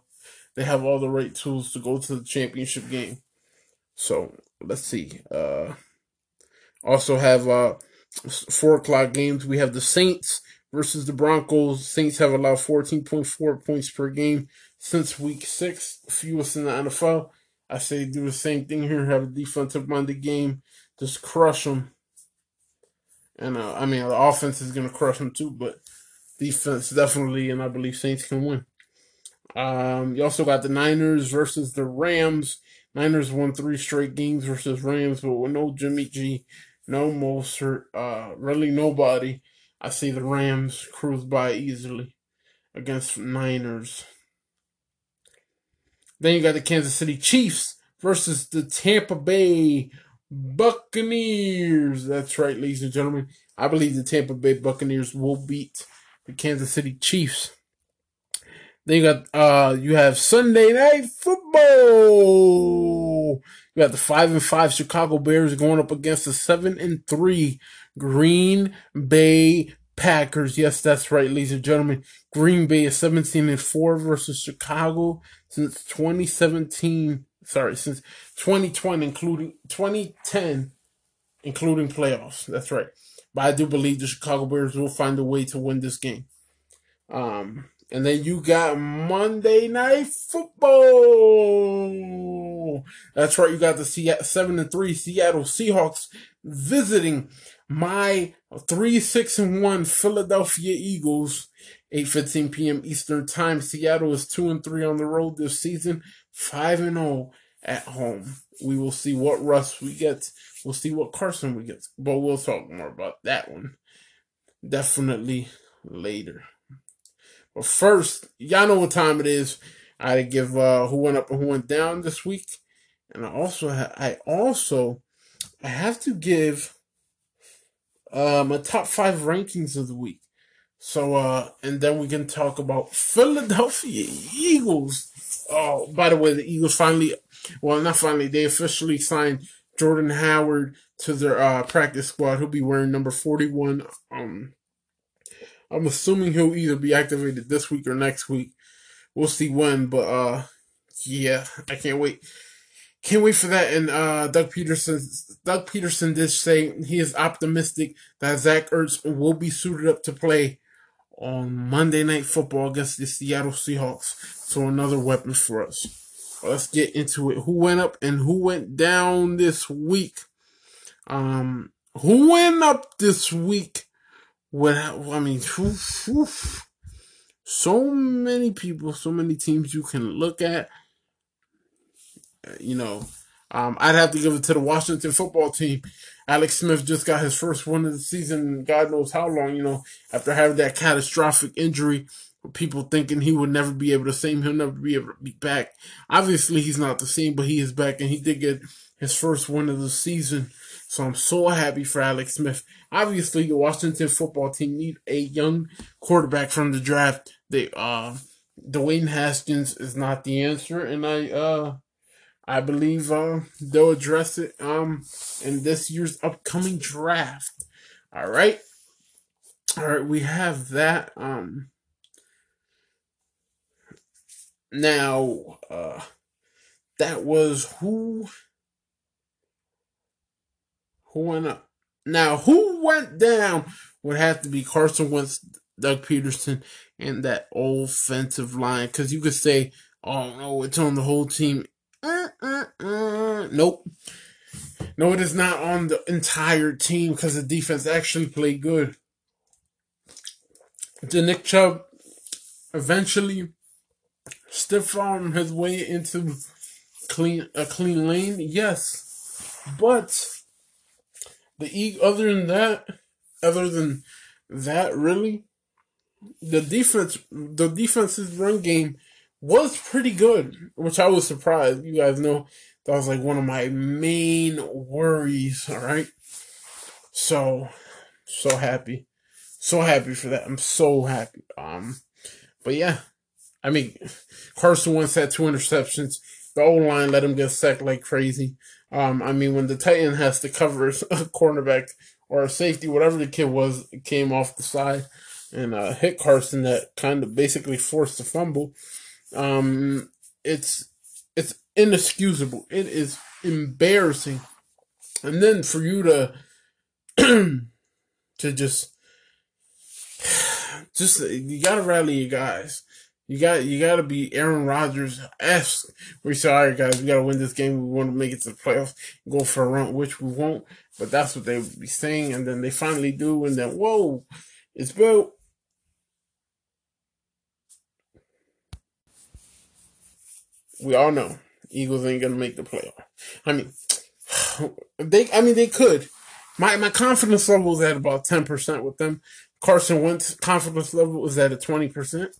they have all the right tools to go to the championship game. So let's see. Uh, also have uh, four o'clock games. We have the Saints versus the Broncos. Saints have allowed 14.4 points per game since week six, fewest in the NFL. I say do the same thing here. Have a defensive minded game. Just crush them. And uh, I mean, the offense is going to crush them too, but defense definitely, and I believe Saints can win. Um, you also got the Niners versus the Rams. Niners won three straight games versus Rams, but with no Jimmy G, no Mostert, uh, really nobody. I see the Rams cruise by easily against the Niners. Then you got the Kansas City Chiefs versus the Tampa Bay Buccaneers. That's right, ladies and gentlemen. I believe the Tampa Bay Buccaneers will beat the Kansas City Chiefs. Then you got uh you have Sunday night football. You got the five and five Chicago Bears going up against the seven and three Green Bay Packers. Yes, that's right, ladies and gentlemen. Green Bay is 17 and 4 versus Chicago since 2017. Sorry, since 2020, including 2010, including playoffs. That's right. But I do believe the Chicago Bears will find a way to win this game. Um, and then you got Monday Night Football. That's right. You got the seven and three Seattle Seahawks visiting my three six and one Philadelphia Eagles. 8:15 p.m. Eastern Time. Seattle is two and three on the road this season. Five and zero oh at home. We will see what Russ we get. We'll see what Carson we get. But we'll talk more about that one definitely later. First, y'all know what time it is. I to give uh, who went up and who went down this week, and I also ha- I also I have to give uh, my top five rankings of the week. So, uh, and then we can talk about Philadelphia Eagles. Oh, by the way, the Eagles finally, well, not finally, they officially signed Jordan Howard to their uh, practice squad. He'll be wearing number 41. Um, I'm assuming he'll either be activated this week or next week. We'll see when, but uh, yeah, I can't wait. Can't wait for that. And uh, Doug Pederson, Doug Pederson did say he is optimistic that Zach Ertz will be suited up to play on Monday Night Football against the Seattle Seahawks. So another weapon for us. Let's get into it. Who went up and who went down this week? Um, who went up this week? What I mean, so many people, so many teams you can look at. You know, um, I'd have to give it to the Washington football team. Alex Smith just got his first one of the season, God knows how long, you know, after having that catastrophic injury. People thinking he would never be able to same, he'll never be able to be back. Obviously, he's not the same, but he is back, and he did get his first one of the season. So I'm so happy for Alex Smith. Obviously, the Washington football team need a young quarterback from the draft. They uh Dwayne Haskins is not the answer, and I uh I believe uh, they'll address it um in this year's upcoming draft. All right. All right, we have that um now uh that was who who went up. Now who went down would have to be Carson Wentz, Doug Pederson, and that offensive line because you could say, "Oh no, it's on the whole team." Uh, uh, uh. Nope. No, it is not on the entire team because the defense actually played good. Did Nick Chubb eventually stiff arm his way into clean a clean lane? Yes, but the e other than that, other than that, really, the defense, the defense's run game was pretty good, which I was surprised. You guys know that was like one of my main worries. All right. So, so happy. So happy for that. I'm so happy. Um, but yeah, I mean, Carson Wentz had two interceptions. The old line let him get sacked like crazy. Um, I mean, when the Titan has to cover a cornerback or a safety, whatever the kid was, came off the side and uh, hit Carson that kind of basically forced the fumble. Um, it's it's inexcusable. It is embarrassing. And then for you to to just just you gotta rally your guys. You got you got to be Aaron Rodgers esque. We say, all right, guys, we got to win this game. We want to make it to the playoffs, go for a run, which we won't. But that's what they would be saying, and then they finally do, and then whoa, it's built. We all know Eagles ain't gonna make the playoff. I mean, they. I mean, they could. My my confidence level is at about ten percent with them. Carson Wentz confidence level is at a twenty percent.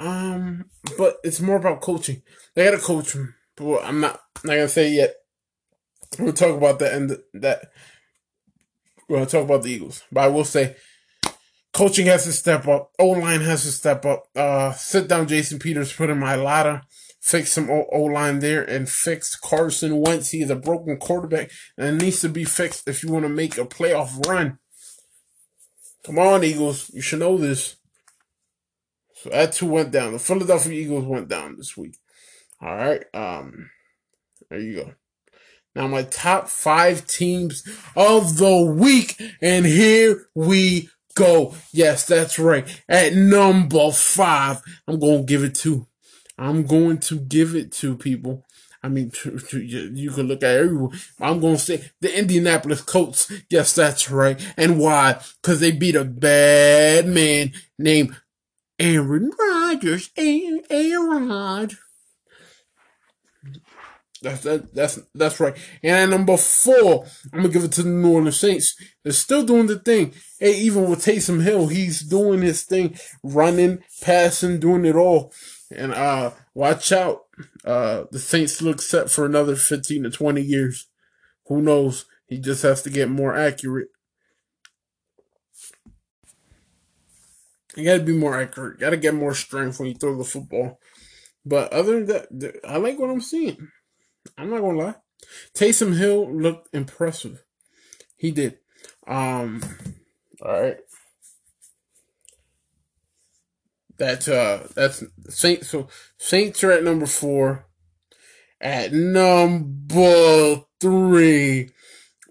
Um, but it's more about coaching. They got to coach him. But I'm not not gonna say yet. We'll talk about that and that. Gonna talk about the Eagles, but I will say, coaching has to step up. O line has to step up. Uh, sit down, Jason Peters, put in Mailata, fix some O line there, and fix Carson Wentz. He is a broken quarterback, and needs to be fixed if you want to make a playoff run. Come on, Eagles, you should know this. So that two went down. The Philadelphia Eagles went down this week. All right. Um, there you go. Now my top five teams of the week, and here we go. Yes, that's right. At number five, I'm gonna give it to. I'm going to give it to people. I mean, to, to, you can look at everyone. I'm going to say the Indianapolis Colts. Yes, that's right. And why? Because they beat a bad man named Aaron Rodgers, Aaron, Aaron. That's that, that's that's right. And at number four, I'm gonna give it to the New Orleans Saints. They're still doing the thing. Hey, even with Taysom Hill, he's doing his thing, running, passing, doing it all. And uh, watch out. Uh, the Saints look set for another 15 to 20 years. Who knows? He just has to get more accurate. You got to be more accurate. Got to get more strength when you throw the football. But other than that, I like what I'm seeing. I'm not gonna lie. Taysom Hill looked impressive. He did. Um, all right. That's uh, that's Saints. So Saints are at number four. At number three,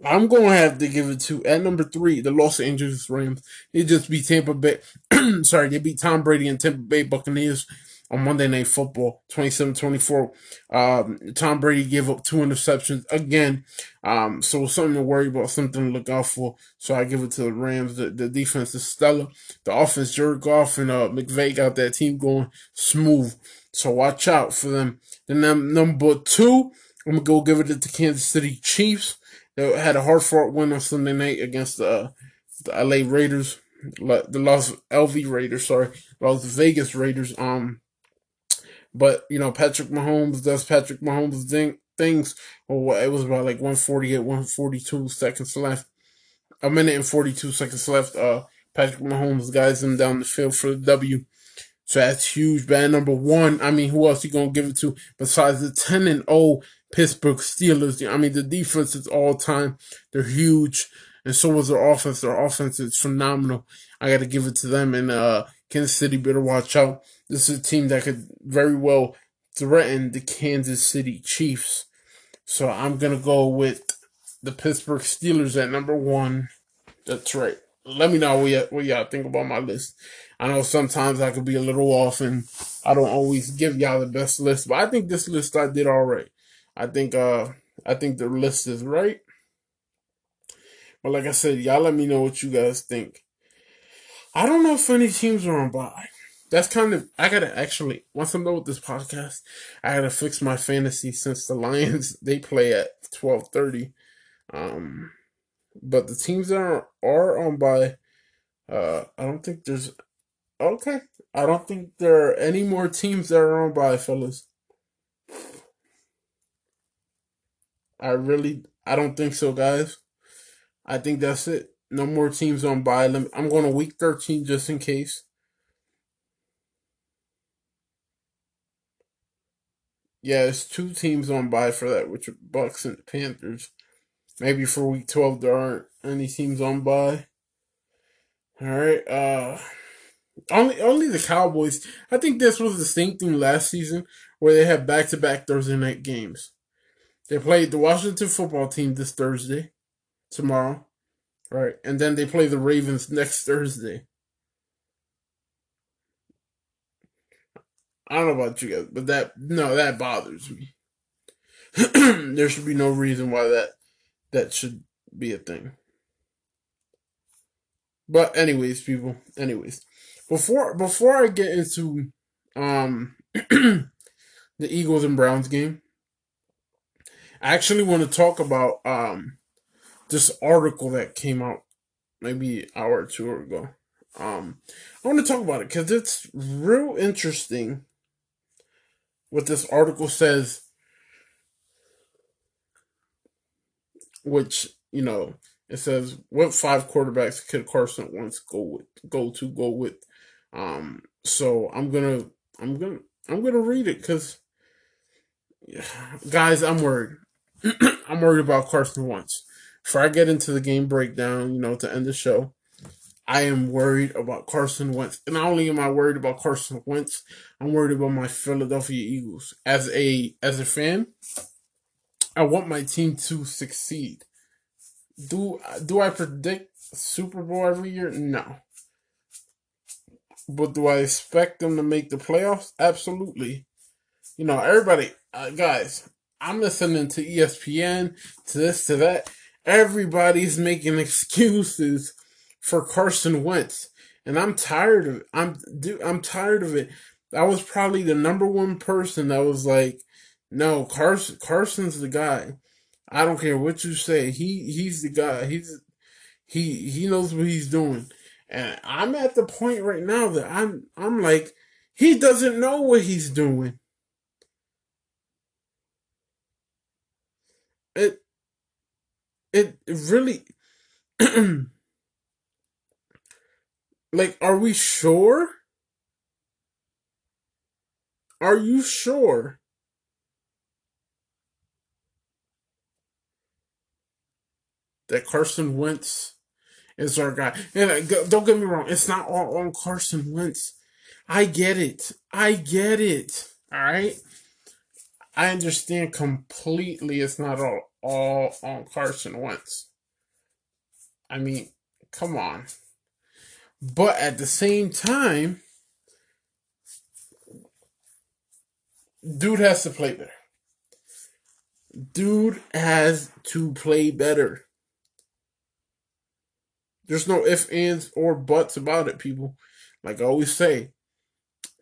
I'm gonna have to give it to at number three, the Los Angeles Rams. They just beat Tampa Bay. Sorry, they beat Tom Brady and Tampa Bay Buccaneers on Monday Night Football, 27-24. Um, Tom Brady gave up two interceptions again. Um, so something to worry about, something to look out for. So I give it to the Rams. The, the defense is stellar. The offense, Jared Goff and uh, McVay got that team going smooth. So watch out for them. Then number two, I'm gonna go give it to the Kansas City Chiefs. They had a hard fought win on Sunday night against uh, the LA Raiders, the Las LV Raiders, sorry, Las Vegas Raiders. Um, but you know, Patrick Mahomes does Patrick Mahomes thing, things. Or it was about like 148, 142 seconds left. A minute and 42 seconds left. Uh, Patrick Mahomes guides them down the field for the W. So that's huge. Bad number one. I mean, who else you gonna give it to besides the 10 and 0 Pittsburgh Steelers? I mean, the defense is all time. They're huge. And so was their offense. Their offense is phenomenal. I got to give it to them. And uh, Kansas City better watch out. This is a team that could very well threaten the Kansas City Chiefs. So I'm to go with the Pittsburgh Steelers at number one. That's right. Let me know what, y- what y'all think about my list. I know sometimes I could be a little off and I don't always give y'all the best list, but I think this list I did all right. I think uh I think the list is right. But like I said, y'all let me know what you guys think. I don't know if any teams are on bye that's kind of I gotta actually once I'm done with this podcast, I gotta fix my fantasy since the Lions they play at twelve thirty. Um, but the teams that are are on by, uh, I don't think there's okay. I don't think there are any more teams that are on by, fellas. I really I don't think so, guys. I think that's it. No more teams on by. I'm going to week thirteen just in case. Yeah, it's two teams on by for that, which are Bucs and Panthers. Maybe for week twelve there aren't any teams on by. All right. Uh, only only the Cowboys. I think this was the same thing last season where they had back to back Thursday night games. They played the Washington football team this Thursday, tomorrow, right, and then they play the Ravens next Thursday. I don't know about you guys, but that no, that bothers me. there should be no reason why that that should be a thing. But anyways, people, anyways, before before I get into um the Eagles and Browns game, I actually want to talk about um this article that came out maybe an hour or two ago. Um, I want to talk about it because it's real interesting what this article says, which you know it says what five quarterbacks could Carson Wentz go with go to go with. Um, so I'm gonna I'm gonna I'm gonna read it because guys, I'm worried. I'm worried about Carson Wentz. Before I get into the game breakdown, you know, to end the show, I am worried about Carson Wentz. And not only am I worried about Carson Wentz, I'm worried about my Philadelphia Eagles. As a as a fan, I want my team to succeed. Do do I predict Super Bowl every year? No. But do I expect them to make the playoffs? Absolutely. You know, everybody, uh, guys, I'm listening to ESPN, to this, to that. Everybody's making excuses for Carson Wentz, and I'm tired of it. I'm dude, I'm tired of it. I was probably the number one person that was like, "No, Carson Carson's the guy." I don't care what you say. He he's the guy. He's he he knows what he's doing. And I'm at the point right now that I'm I'm like he doesn't know what he's doing. It it really like are we sure? Are you sure? That Carson Wentz is our guy. And uh, don't get me wrong, it's not all on Carson Wentz. I get it. I get it. All right. I understand completely. It's not all all on Carson Wentz. I mean, come on. But at the same time, dude has to play better. Dude has to play better. There's no ifs, ands, or buts about it, people. Like I always say,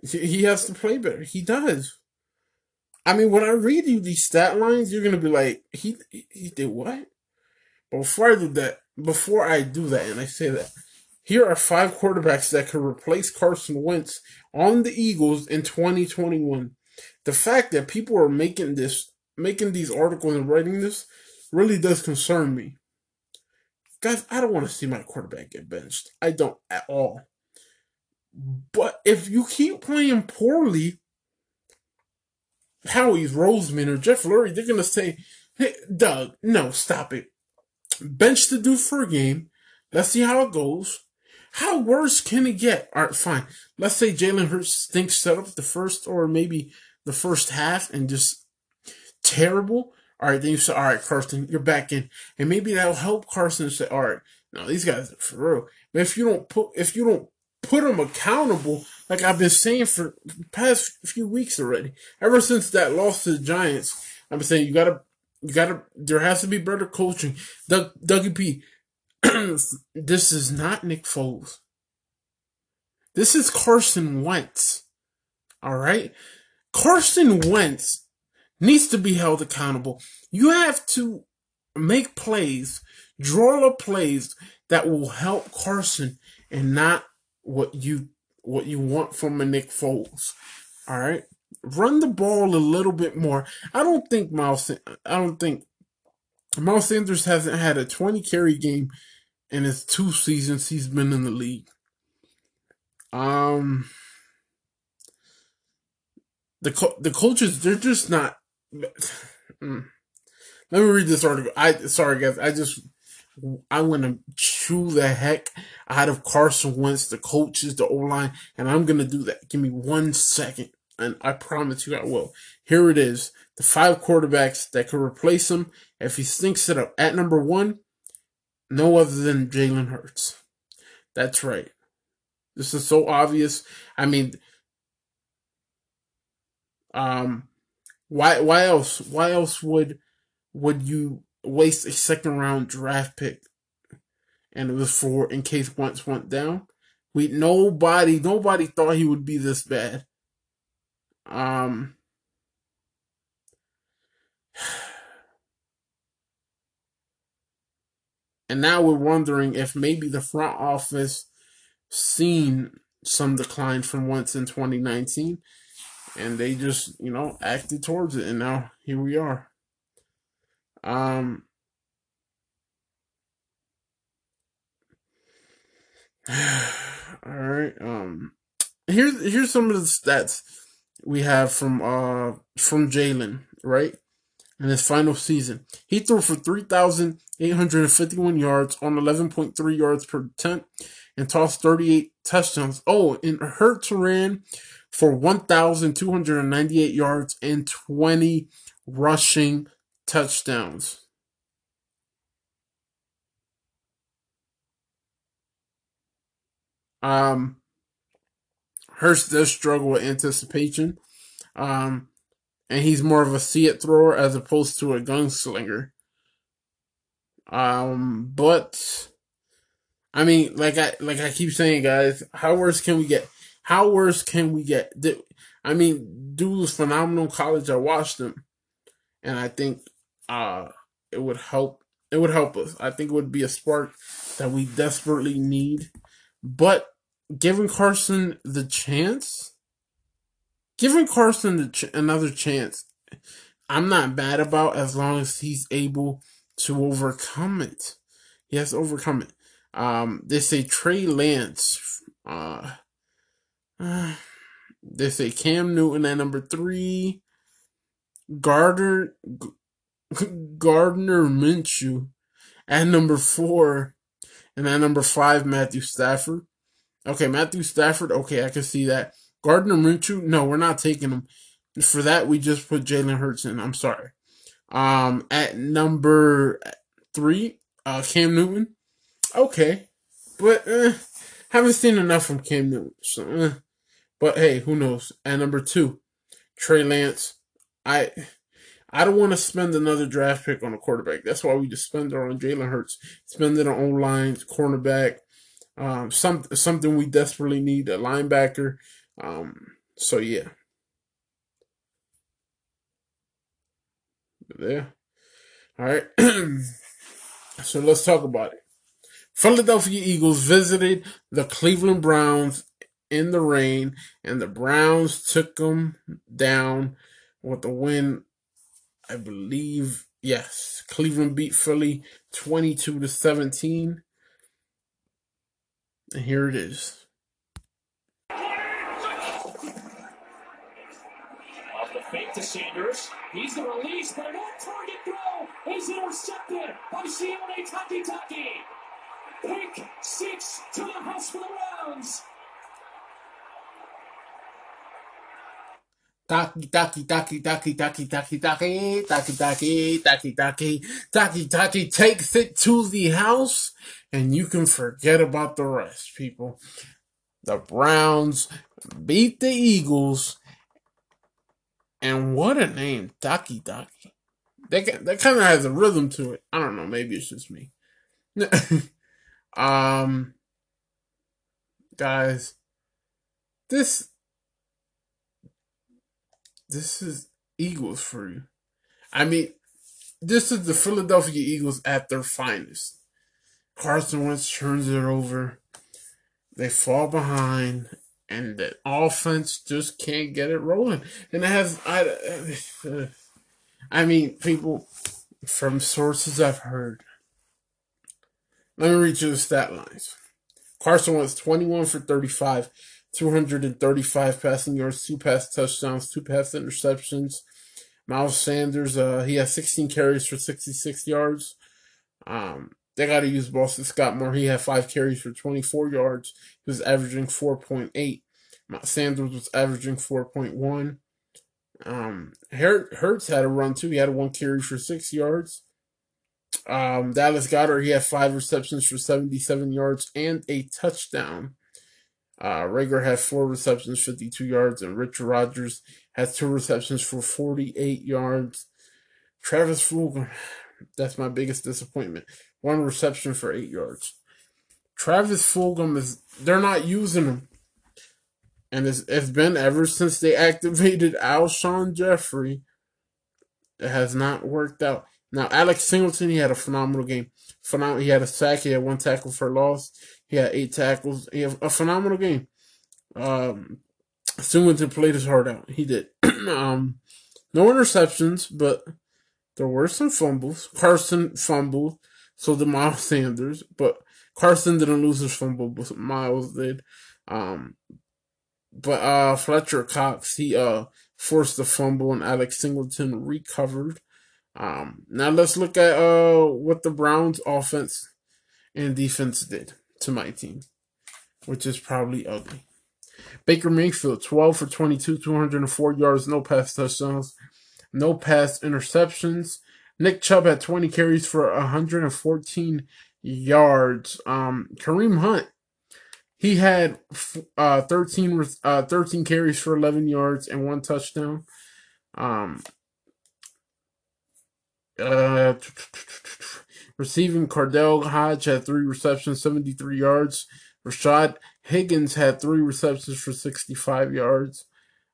he has to play better. He does. I mean, when I read you these stat lines, you're gonna be like, he he did what? But before I do that, before I do that, and I say that, here are five quarterbacks that could replace Carson Wentz on the Eagles in 2021. The fact that people are making this, making these articles and writing this, really does concern me. Guys, I don't want to see my quarterback get benched. I don't at all. But if you keep playing poorly, Howie's Roseman or Jeff Lurie, they're gonna say, "Hey, Doug, no, stop it. Bench the dude for a game. Let's see how it goes. How worse can it get? All right, fine. Let's say Jalen Hurts thinks set up the first or maybe the first half and just terrible. All right, then you say, all right, Carson, you're back in, and maybe that'll help Carson say, all right, now these guys are for real. But if you don't put, if you don't put them accountable, like I've been saying for past few weeks already, ever since that loss to the Giants, I've been saying you gotta, you gotta, there has to be better coaching. Doug, Dougie P, this is not Nick Foles. This is Carson Wentz. All right, Carson Wentz needs to be held accountable. You have to make plays, draw up plays that will help Carson and not what you what you want from a Nick Foles. All right, run the ball a little bit more. I don't think Miles. I don't think Miles Sanders hasn't had a twenty carry game in his two seasons he's been in the league. Um, the co- the coaches they're just not Mm. Let me read this article. I sorry guys, I just I'm gonna chew the heck out of Carson Wentz, the coaches, the O line, and I'm gonna do that. Give me one second, and I promise you I will. Here it is: the five quarterbacks that could replace him if he stinks it up. At number one, no other than Jalen Hurts. That's right. This is so obvious. I mean, um, why why else why else would would you waste a second round draft pick? And it was for in case Wentz went down. We nobody nobody thought he would be this bad. Um And now we're wondering if maybe the front office seen some decline from Wentz in 2019 and they just you know acted towards it and now here we are um all right um here's here's some of the stats we have from uh from Jalen right? In his final season. He threw for 3851 yards on 11.3 yards per attempt and tossed 38 touchdowns. Oh and Hurts ran for 1,298 yards and 20 rushing touchdowns. Um, Hurts does struggle with anticipation. Um, and he's more of a see it thrower as opposed to a gunslinger. Um, but I mean, like I like I keep saying, guys, how worse can we get? How worse can we get? I mean, dude was phenomenal college. I watched him, and I think uh, it would help. It would help us. I think it would be a spark that we desperately need. But giving Carson the chance, giving Carson the ch- another chance, I'm not bad about as long as he's able to overcome it. He has overcome it. Um, they say Trey Lance. Uh, uh, they say Cam Newton at number three. Gardner Gardner Minshew at number four, and at number five Matthew Stafford. Okay, Matthew Stafford. Okay, I can see that. Gardner Minshew. No, we're not taking him. For that, we just put Jalen Hurts in. I'm sorry. Um, at number three, uh, Cam Newton. Okay, but uh, haven't seen enough from Cam Newton. So, uh, but hey, who knows? At number two, Trey Lance. I I don't want to spend another draft pick on a quarterback. That's why we just spend it on Jalen Hurts, spend it on O lines, cornerback, um, some something we desperately need, a linebacker. Um, so yeah. There. All right. so let's talk about it. Philadelphia Eagles visited the Cleveland Browns in the rain, and the Browns took them down with the win. I believe, yes, Cleveland beat Philly 22 to 17. And here it is. Off the fake to Sanders. He's the release, but a target throw is intercepted by Sione Takitaki. Pick six to the house for the Browns. Taki taki taki taki taki taki taki taki taki taki taki taki taki takes it to the house and you can forget about the rest, people. The Browns beat the Eagles and what a name, Taki Taki. That that kind of has a rhythm to it. I don't know, maybe it's just me. um guys, this this is Eagles you. I mean, this is the Philadelphia Eagles at their finest. Carson Wentz turns it over. They fall behind, and the offense just can't get it rolling. And it has, I, I mean, people from sources I've heard. Let me read you the stat lines. Carson Wentz 21 for 35, 235 passing yards, two pass touchdowns, two pass interceptions. Miles Sanders, uh, he has 16 carries for 66 yards. Um, they got to use Boston Scott more. He had five carries for 24 yards. He was averaging 4.8. Miles Sanders was averaging 4.1. Um, Hurts had a run too. He had one carry for six yards. Um, Dallas Goedert, he had five receptions for 77 yards and a touchdown. Uh, Reagor had four receptions, 52 yards, and Richard Rodgers had two receptions for 48 yards. Travis Fulgham, that's my biggest disappointment. One reception for eight yards. Travis Fulgham is, they're not using him. And it's, it's been ever since they activated Alshon Jeffery. It has not worked out. Now, Alex Singleton, he had a phenomenal game. Phenom- he had a sack. He had one tackle for loss. He had eight tackles. He had a phenomenal game. Um, Singleton played his heart out. He did. um, no interceptions, but there were some fumbles. Carson fumbled, so did Miles Sanders, but Carson didn't lose his fumble, but Miles did. Um, but uh, Fletcher Cox, he uh forced the fumble, and Alex Singleton recovered. Um, now let's look at uh what the Browns offense and defense did to my team, which is probably ugly. Baker Mayfield, 12 for 22, 204 yards, no pass touchdowns, no pass interceptions. Nick Chubb had 20 carries for 114 yards. Um, Kareem Hunt, he had uh, 13, uh, 13 carries for 11 yards and one touchdown. Um, uh, receiving KhaDarel Hodge had three receptions, 73 yards. Rashad Higgins had three receptions for 65 yards.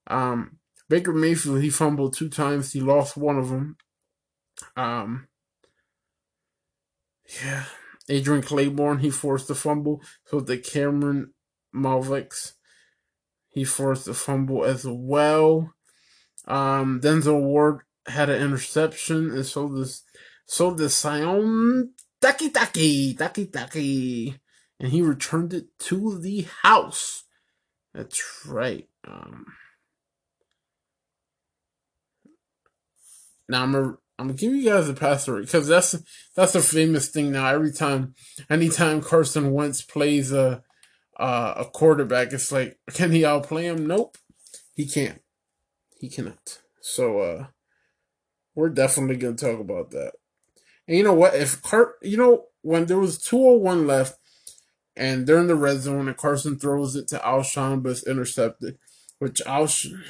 Um, Baker Mayfield, he fumbled two times. He lost one of them. Um, yeah. Adrian Clayborn, he forced a fumble. So the Cameron Malvex, he forced a fumble as well. Um, Denzel Ward had an interception, and so does So the Sion Taki Taki Taki Taki, and he returned it to the house. That's right. Um, now I'm gonna I'm gonna give you guys a password because that's that's a famous thing now. Every time, anytime Carson Wentz plays a uh, a quarterback, it's like, can he outplay him? Nope, he can't. He cannot. So uh, we're definitely gonna talk about that. And you know what? If Car, you know when there was two oh one left, and they're in the red zone, and Carson throws it to Alshon, but it's intercepted, which Alshon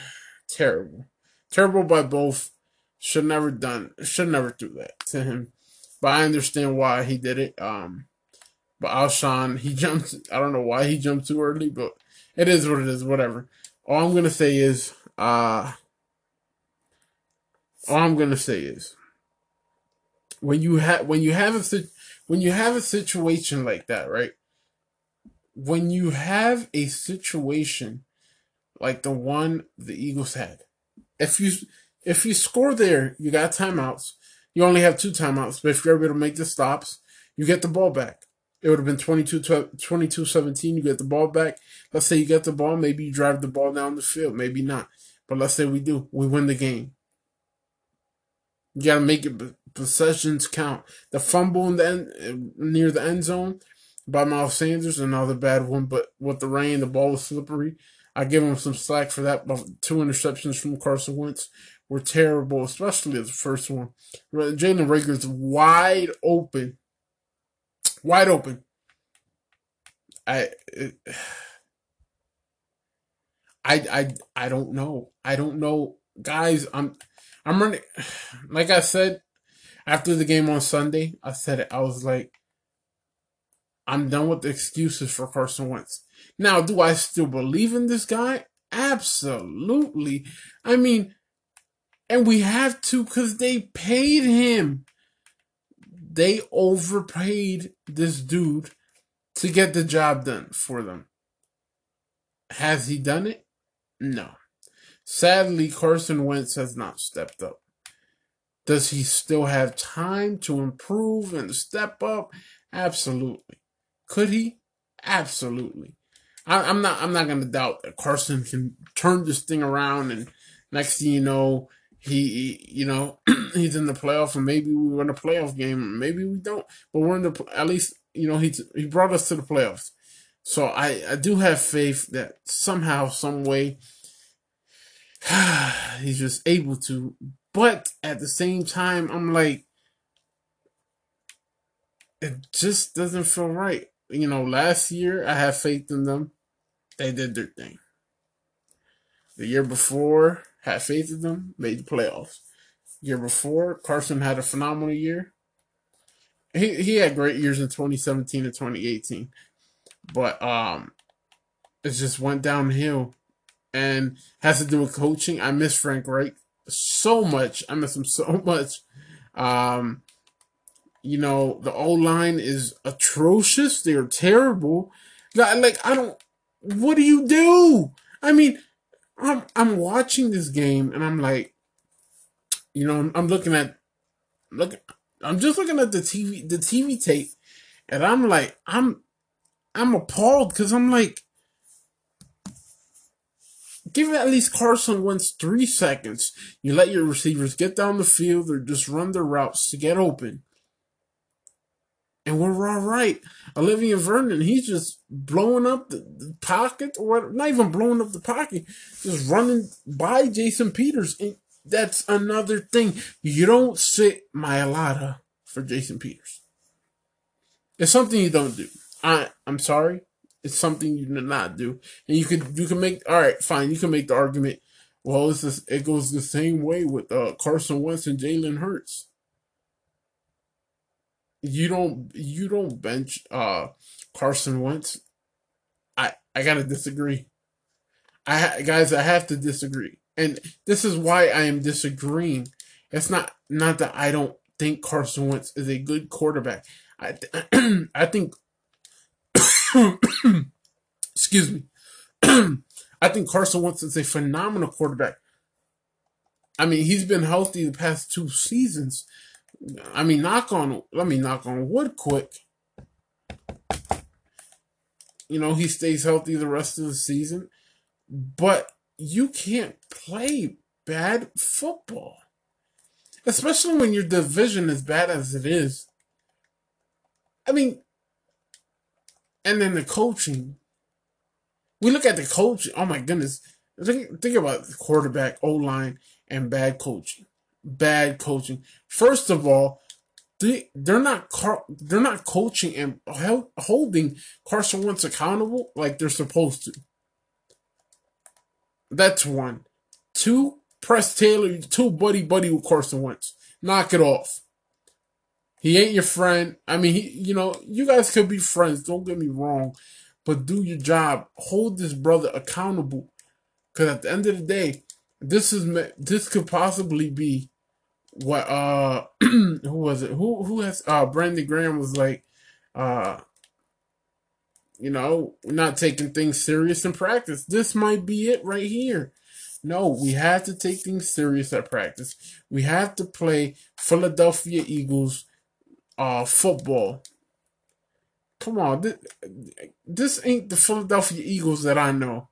terrible, terrible by both. Should never done. Should never do that to him. But I understand why he did it. Um, but Alshon, he jumped. I don't know why he jumped too early, but it is what it is. Whatever. All I'm gonna say is, uh, all I'm gonna say is, when you have when you have a when you have a situation like that, right? When you have a situation like the one the Eagles had, if you if you score there, you got timeouts. You only have two timeouts, but if you're able to make the stops, you get the ball back. It would have been 22, 22 17. You get the ball back. Let's say you get the ball. Maybe you drive the ball down the field. Maybe not. But let's say we do. We win the game. You got to make it possessions count. The fumble in the end, uh, near the end zone by Miles Sanders, another bad one. But with the rain, the ball was slippery. I give him some slack for that. But two interceptions from Carson Wentz were terrible, especially the first one. Jalen Reagor's wide open, wide open. I, I, I, I don't know. I don't know, guys. I'm, I'm running. Like I said after the game on Sunday, I said it. I was like, I'm done with the excuses for Carson Wentz. Now, do I still believe in this guy? Absolutely. I mean, and we have to because they paid him. They overpaid this dude to get the job done for them. Has he done it? No. Sadly, Carson Wentz has not stepped up. Does he still have time to improve and step up? Absolutely. Could he? Absolutely. I, am not. I'm not going to doubt that Carson can turn this thing around, and next thing you know, he, you know, he's in the playoff, and maybe we win a playoff game, maybe we don't, but we're in the at least you know he he brought us to the playoffs, so I I do have faith that somehow, some way, he's just able to. But at the same time, I'm like, it just doesn't feel right. You know, last year I had faith in them; they did their thing. The year before had faith in them, made the playoffs. Year before, Carson had a phenomenal year. He he had great years in 2017 and 2018. But um it just went downhill and has to do with coaching. I miss Frank Reich so much. I miss him so much. Um you know, the O line is atrocious. They're terrible. Like I don't what do you do? I mean, I'm I'm watching this game and I'm like, you know, I'm, I'm looking at look I'm just looking at the TV the TV tape and I'm like I'm I'm appalled because I'm like give at least Carson Wentz three seconds. You let your receivers get down the field or just run their routes to get open and we're all right. Olivier Vernon, he's just blowing up the, the pocket, or not even blowing up the pocket, just running by Jason Peters. And that's another thing. You don't sit Mailata for Jason Peters. It's something you don't do. I I'm sorry. It's something you do not do. And you could you can make all right, fine, you can make the argument. Well, it's it goes the same way with uh, Carson Wentz and Jalen Hurts you don't you don't bench uh Carson Wentz. I I gotta disagree. I guys, I have to disagree, and this is why I am disagreeing. It's not not that I don't think Carson Wentz is a good quarterback. I I think excuse me. I think Carson Wentz is a phenomenal quarterback. I mean, he's been healthy the past two seasons, I mean, knock on. Let me knock on wood quick. You know, he stays healthy the rest of the season, but you can't play bad football, especially when your division is bad as it is. I mean, and then the coaching. We look at the coaching. Oh my goodness! Think, think about the quarterback, O line, and bad coaching. Bad coaching. First of all, they they're not they're not coaching and holding Carson Wentz accountable like they're supposed to. That's one. Two, Press Taylor, two buddy buddy with Carson Wentz. Knock it off. He ain't your friend. I mean, he, you know, you guys could be friends. Don't get me wrong, but do your job. Hold this brother accountable, because at the end of the day, this is this could possibly be what uh who was it? Who who has uh Brandon Graham was like uh you know, not taking things serious in practice. This might be it right here. No, we have to take things serious at practice. We have to play Philadelphia Eagles uh, football. Come on, this, this ain't the Philadelphia Eagles that I know.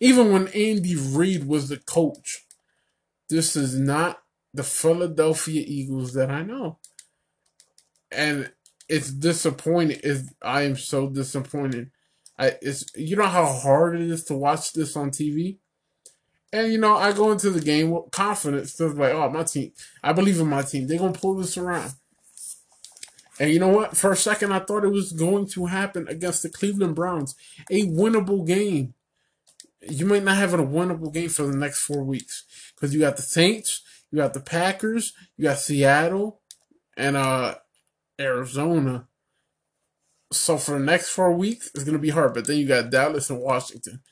Even when Andy Reid was the coach, this is not the Philadelphia Eagles that I know. And it's disappointing. Is I am so disappointed. I it's you know how hard it is to watch this on TV. And you know, I go into the game with confidence. Just like, oh, my team. I believe in my team. They're gonna pull this around. And you know what? For a second, I thought it was going to happen against the Cleveland Browns. A winnable game. You might not have a winnable game for the next four weeks because you got the Saints, you got the Packers, you got Seattle, and uh Arizona. So for the next four weeks, it's gonna be hard. But then you got Dallas and Washington.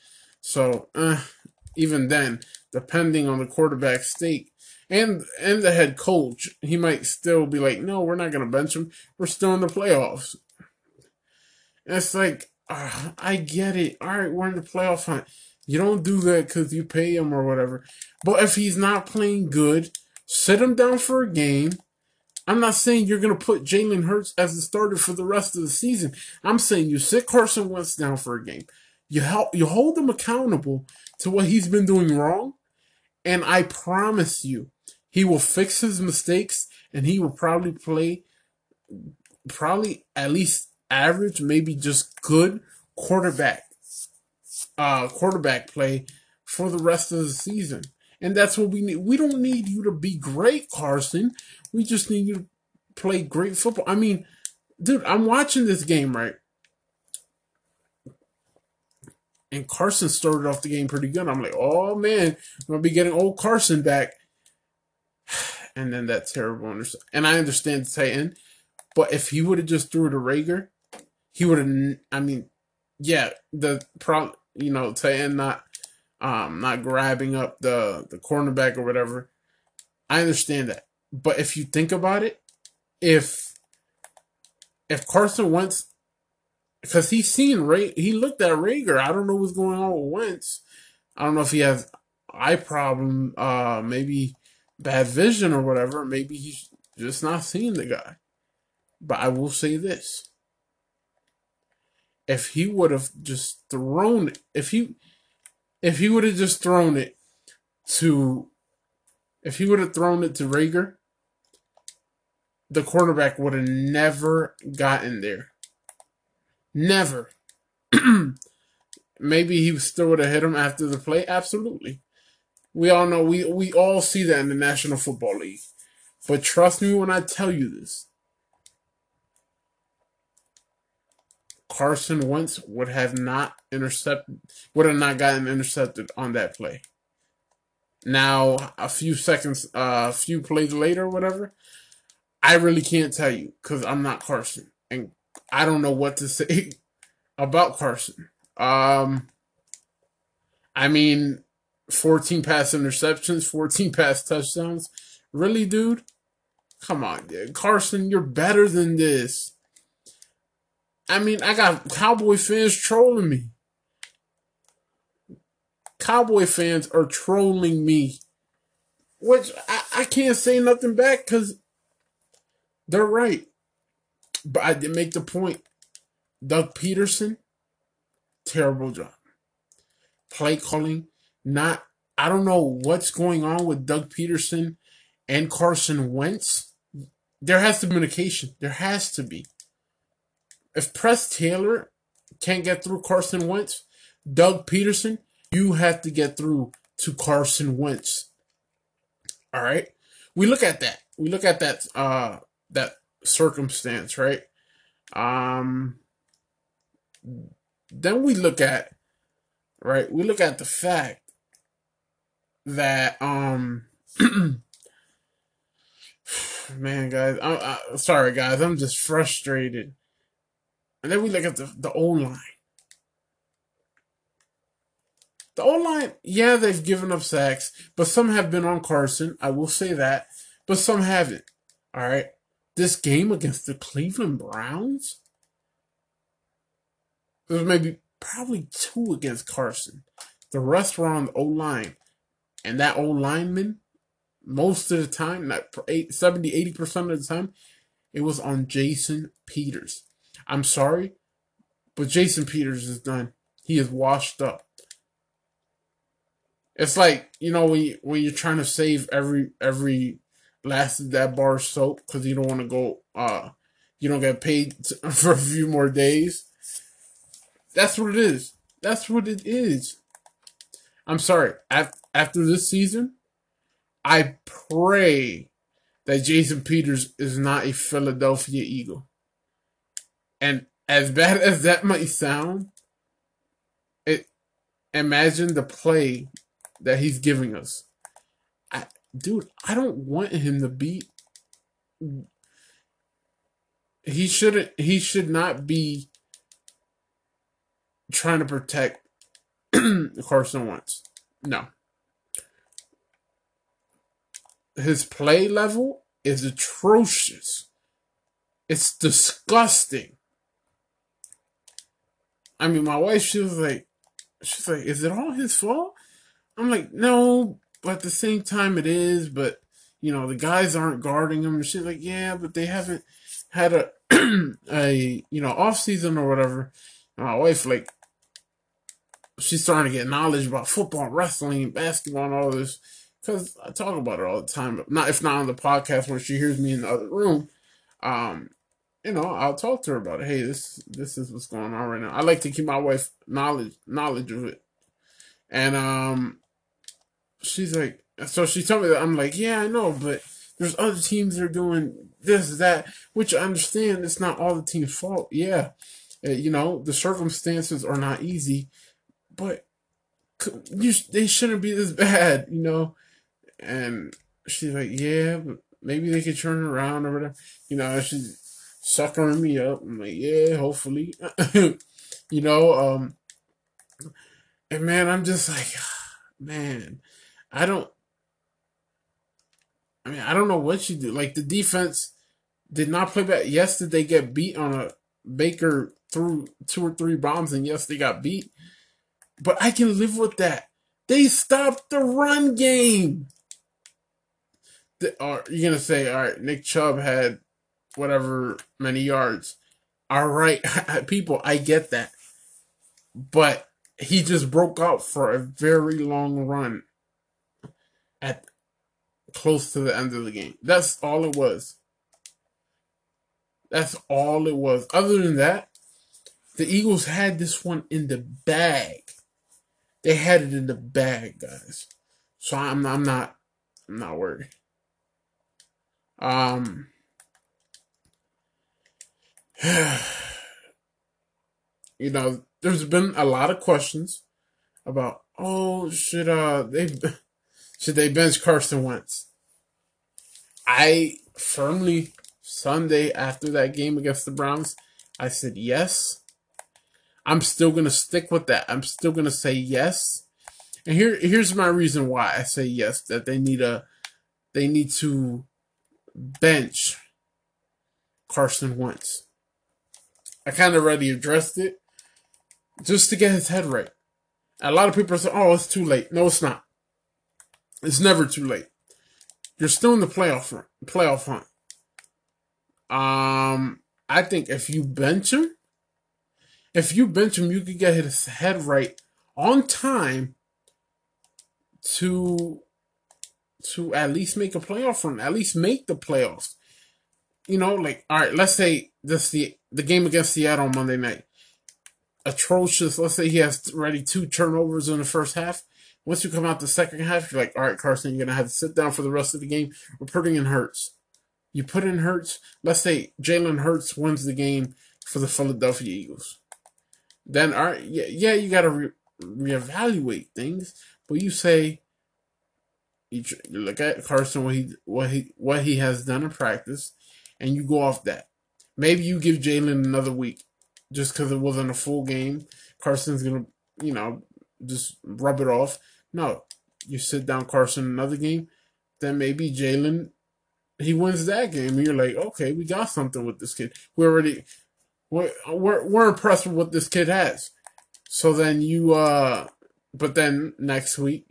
So uh, even then, depending on the quarterback state, and and the head coach, he might still be like, no, we're not going to bench him. We're still in the playoffs. And it's like, uh, I get it. All right, we're in the playoff hunt. You don't do that because you pay him or whatever. But if he's not playing good, sit him down for a game. I'm not saying you're going to put Jalen Hurts as the starter for the rest of the season. I'm saying you sit Carson Wentz down for a game. You help, you hold him accountable to what he's been doing wrong, and I promise you, he will fix his mistakes and he will probably play probably at least average, maybe just good quarterback uh quarterback play for the rest of the season. And that's what we need. We don't need you to be great, Carson. We just need you to play great football. I mean, dude, I'm watching this game, right? And Carson started off the game pretty good. I'm like, oh man, I'm gonna be getting old Carson back and then that terrible. And I understand the Titan, but if he would have just threw to Reagor, he would have. I mean, yeah, the pro, you know, Titan not, um, not grabbing up the the cornerback or whatever. I understand that, but if you think about it, if if Carson Wentz, because he's seen Ray, he looked at Reagor. I don't know what's going on with Wentz. I don't know if he has eye problem. Uh, maybe bad vision or whatever. Maybe he's just not seeing the guy. But I will say this. If he would have just thrown it, if he if he would have just thrown it to if he would have thrown it to Reagor, the quarterback would have never gotten there. Never. Maybe he still would have hit him after the play. Absolutely. We all know we we all see that in the National Football League. But trust me when I tell you this. Carson Wentz would have not intercepted would have not gotten intercepted on that play. Now, a few seconds uh, a few plays later whatever, I really can't tell you cuz I'm not Carson and I don't know what to say about Carson. Um I mean, 14 pass interceptions, 14 pass touchdowns. Really, dude? Come on, dude. Carson, you're better than this. I mean, I got Cowboy fans trolling me. Cowboy fans are trolling me. Which I, I can't say nothing back because They're right. But I did make the point. Doug Pederson, terrible job. Play calling, not I don't know what's going on with Doug Pederson and Carson Wentz. There has to be communication. There has to be. If Press Taylor can't get through Carson Wentz, Doug Pederson, you have to get through to Carson Wentz. All right? We look at that. We look at that uh that circumstance, right? Um then we look at right? We look at the fact that um man guys I, I, sorry guys i'm just frustrated. And then we look at the the O line. The O line yeah they've given up sacks but some have been on carson i will say that but some haven't. All right? This game against the cleveland browns? There's maybe probably two against carson. The rest were on the O line and that old lineman, most of the time, not 70, 80% of the time, it was on Jason Peters. I'm sorry, but Jason Peters is done. He is washed up. It's like, you know, when, you, when you're trying to save every every last of that bar of soap because you don't want to go, uh, you don't get paid for a few more days. That's what it is. That's what it is. I'm sorry. After this season, I pray that Jason Peters is not a Philadelphia Eagle. And as bad as that might sound, it imagine the play that he's giving us. I, dude, I don't want him to be. He shouldn't. He should not be trying to protect Carson Wentz. No. His play level is atrocious. It's disgusting. I mean, my wife, she was like, she's like, is it all his fault? I'm like, no, but at the same time it is, but you know, the guys aren't guarding him. And she's like, yeah, but they haven't had a, a, you know, off season or whatever. And my wife, like, she's starting to get knowledge about football, wrestling, basketball, and all this. Because I talk about it all the time, not if not on the podcast when she hears me in the other room. Um, you know, I'll talk to her about it. Hey, this this is what's going on right now. I like to keep my wife knowledge knowledge of it. And um she's like so she told me that I'm like, yeah, I know, but there's other teams that are doing this, that, which I understand it's not all the team's fault. Yeah. Uh, you know, the circumstances are not easy but you they shouldn't be this bad, you know. And she's like, yeah, maybe they could turn around or whatever, you know. She's suckering me up. I'm like, yeah, hopefully, you know. Um, and man, I'm just like, man, I don't. I mean, I don't know what you do. Like the defense did not play bad. Yes, did they get beat on a Baker threw two or three bombs, and yes, they got beat. But I can live with that. They stopped the run game. Are you gonna say, all right, Nick Chubb had whatever many yards? All right, people, I get that, but he just broke out for a very long run at close to the end of the game. That's all it was. That's all it was. Other than that, the Eagles had this one in the bag. They had it in the bag, guys. So I'm I'm not I'm not worried. Um you know, there's been a lot of questions about oh should uh they should they bench Carson Wentz? I firmly Sunday after that game against the Browns, I said yes. I'm still gonna stick with that. I'm still gonna say yes. And here here's my reason why I say yes, that they need a they need to bench Carson Wentz. I kind of already addressed it just to get his head right. a lot of people say, "Oh, it's too late." No, it's not. It's never too late. You're still in the playoff run, playoff hunt. Um, I think if you bench him, if you bench him, you could get his head right on time to to at least make a playoff run, at least make the playoffs. You know, like all right, let's say this the the game against Seattle on Monday night. Atrocious. Let's say he has already two turnovers in the first half. Once you come out the second half, you're like, all right, Carson, you're gonna have to sit down for the rest of the game. We're putting in Hurts. You put in Hurts. Let's say Jalen Hurts wins the game for the Philadelphia Eagles. Then, all right, yeah, yeah you got to re- reevaluate things. But you say, you, you look at Carson what he what he what he has done in practice, and you go off that. Maybe you give Jalen another week, just because it wasn't a full game. Carson's gonna, you know, just rub it off. No, you sit down Carson another game, then maybe Jalen he wins that game. And you're like, okay, we got something with this kid. We already we're, we're we're impressed with what this kid has. So then you uh but then next week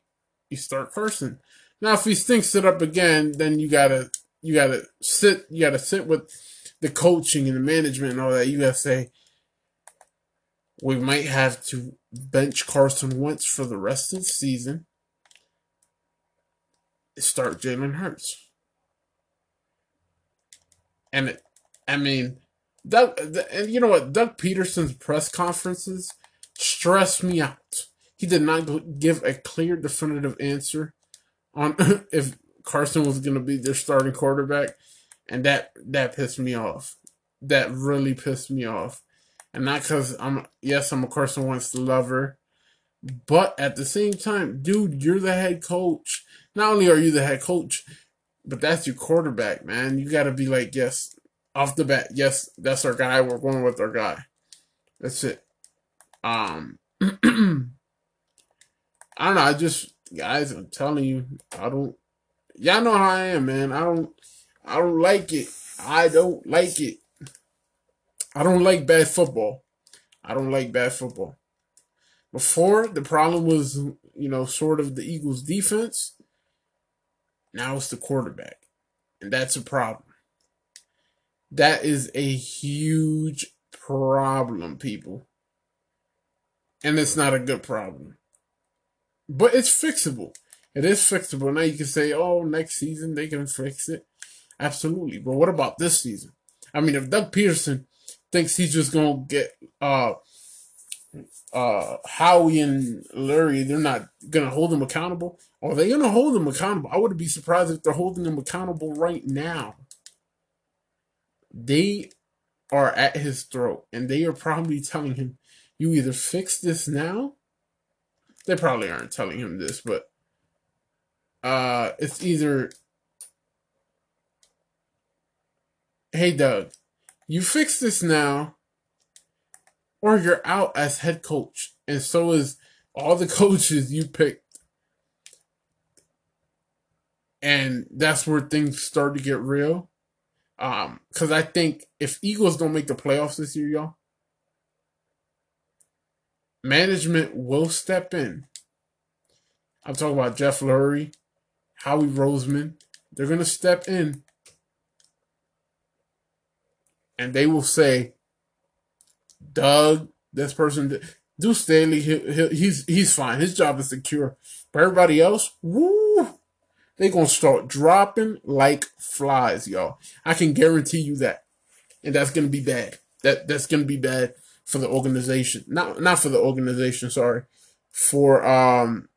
you start Carson. Now if he stinks it up again, then you gotta you gotta sit you gotta sit with the coaching and the management and all that. You gotta say we might have to bench Carson Wentz for the rest of the season. Start Jalen Hurts. And it, I mean, Doug, and you know what? Doug Pederson's press conferences stress me out. He did not give a clear, definitive answer on if Carson was going to be their starting quarterback, and that that pissed me off. That really pissed me off, and not because I'm yes, I'm a Carson Wentz lover, but at the same time, dude, you're the head coach. Not only are you the head coach, but that's your quarterback, man. You got to be like, yes, off the bat, yes, that's our guy. We're going with our guy. That's it. Um, I don't know. I just, guys, I'm telling you, I don't. Y'all know how I am, man. I don't. I don't like it. I don't like it. I don't like bad football. I don't like bad football. Before the problem was, you know, sort of the Eagles' defense. Now it's the quarterback. And that's a problem. That is a huge problem, people. And it's not a good problem. But it's fixable. It is fixable. Now you can say, oh, next season they can fix it. Absolutely. But what about this season? I mean, if Doug Pederson thinks he's just going to get uh, uh, Howie and Larry, they're not going to hold him accountable. Are they going to hold him accountable? I wouldn't be surprised if they're holding him accountable right now. They are at his throat and they are probably telling him, you either fix this now. They probably aren't telling him this, but uh, it's either, hey, Doug, you fix this now or you're out as head coach. And so is all the coaches you picked. And that's where things start to get real. Um, cause I think if Eagles don't make the playoffs this year, y'all, management will step in. I'm talking about Jeff Lurie, Howie Roseman. They're gonna step in and they will say, Doug, this person, Deuce Staley, he, he, he's he's fine. His job is secure. But everybody else, woo, they gonna start dropping like flies, y'all. I can guarantee you that, and that's gonna be bad. That that's gonna be bad for the organization. Not not for the organization. Sorry, for um.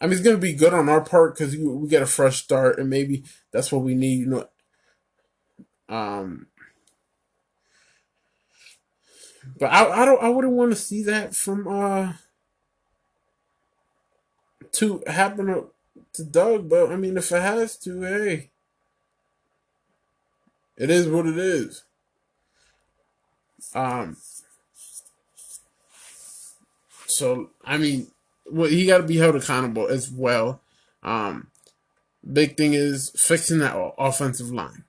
I mean, it's gonna be good on our part because we, get a fresh start, and maybe that's what we need. You know, um, but I, I don't I wouldn't want to see that from uh to happen to, to Doug, but I mean if it has to, hey. It is what it is. Um so I mean well he gotta be held accountable as well. Um big thing is fixing that offensive line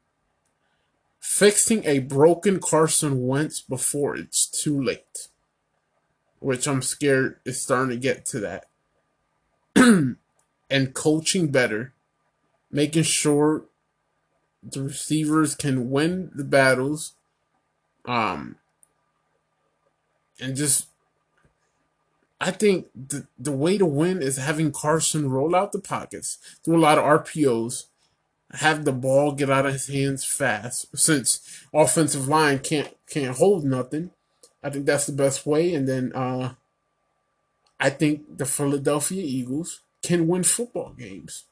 fixing a broken Carson Wentz before it's too late. Which I'm scared is starting to get to that. and coaching better, making sure the receivers can win the battles. Um, and just I think the the way to win is having Carson roll out the pockets, do a lot of RPOs, have the ball get out of his hands fast. Since offensive line can't can't hold nothing, I think that's the best way. And then uh, I think the Philadelphia Eagles can win football games.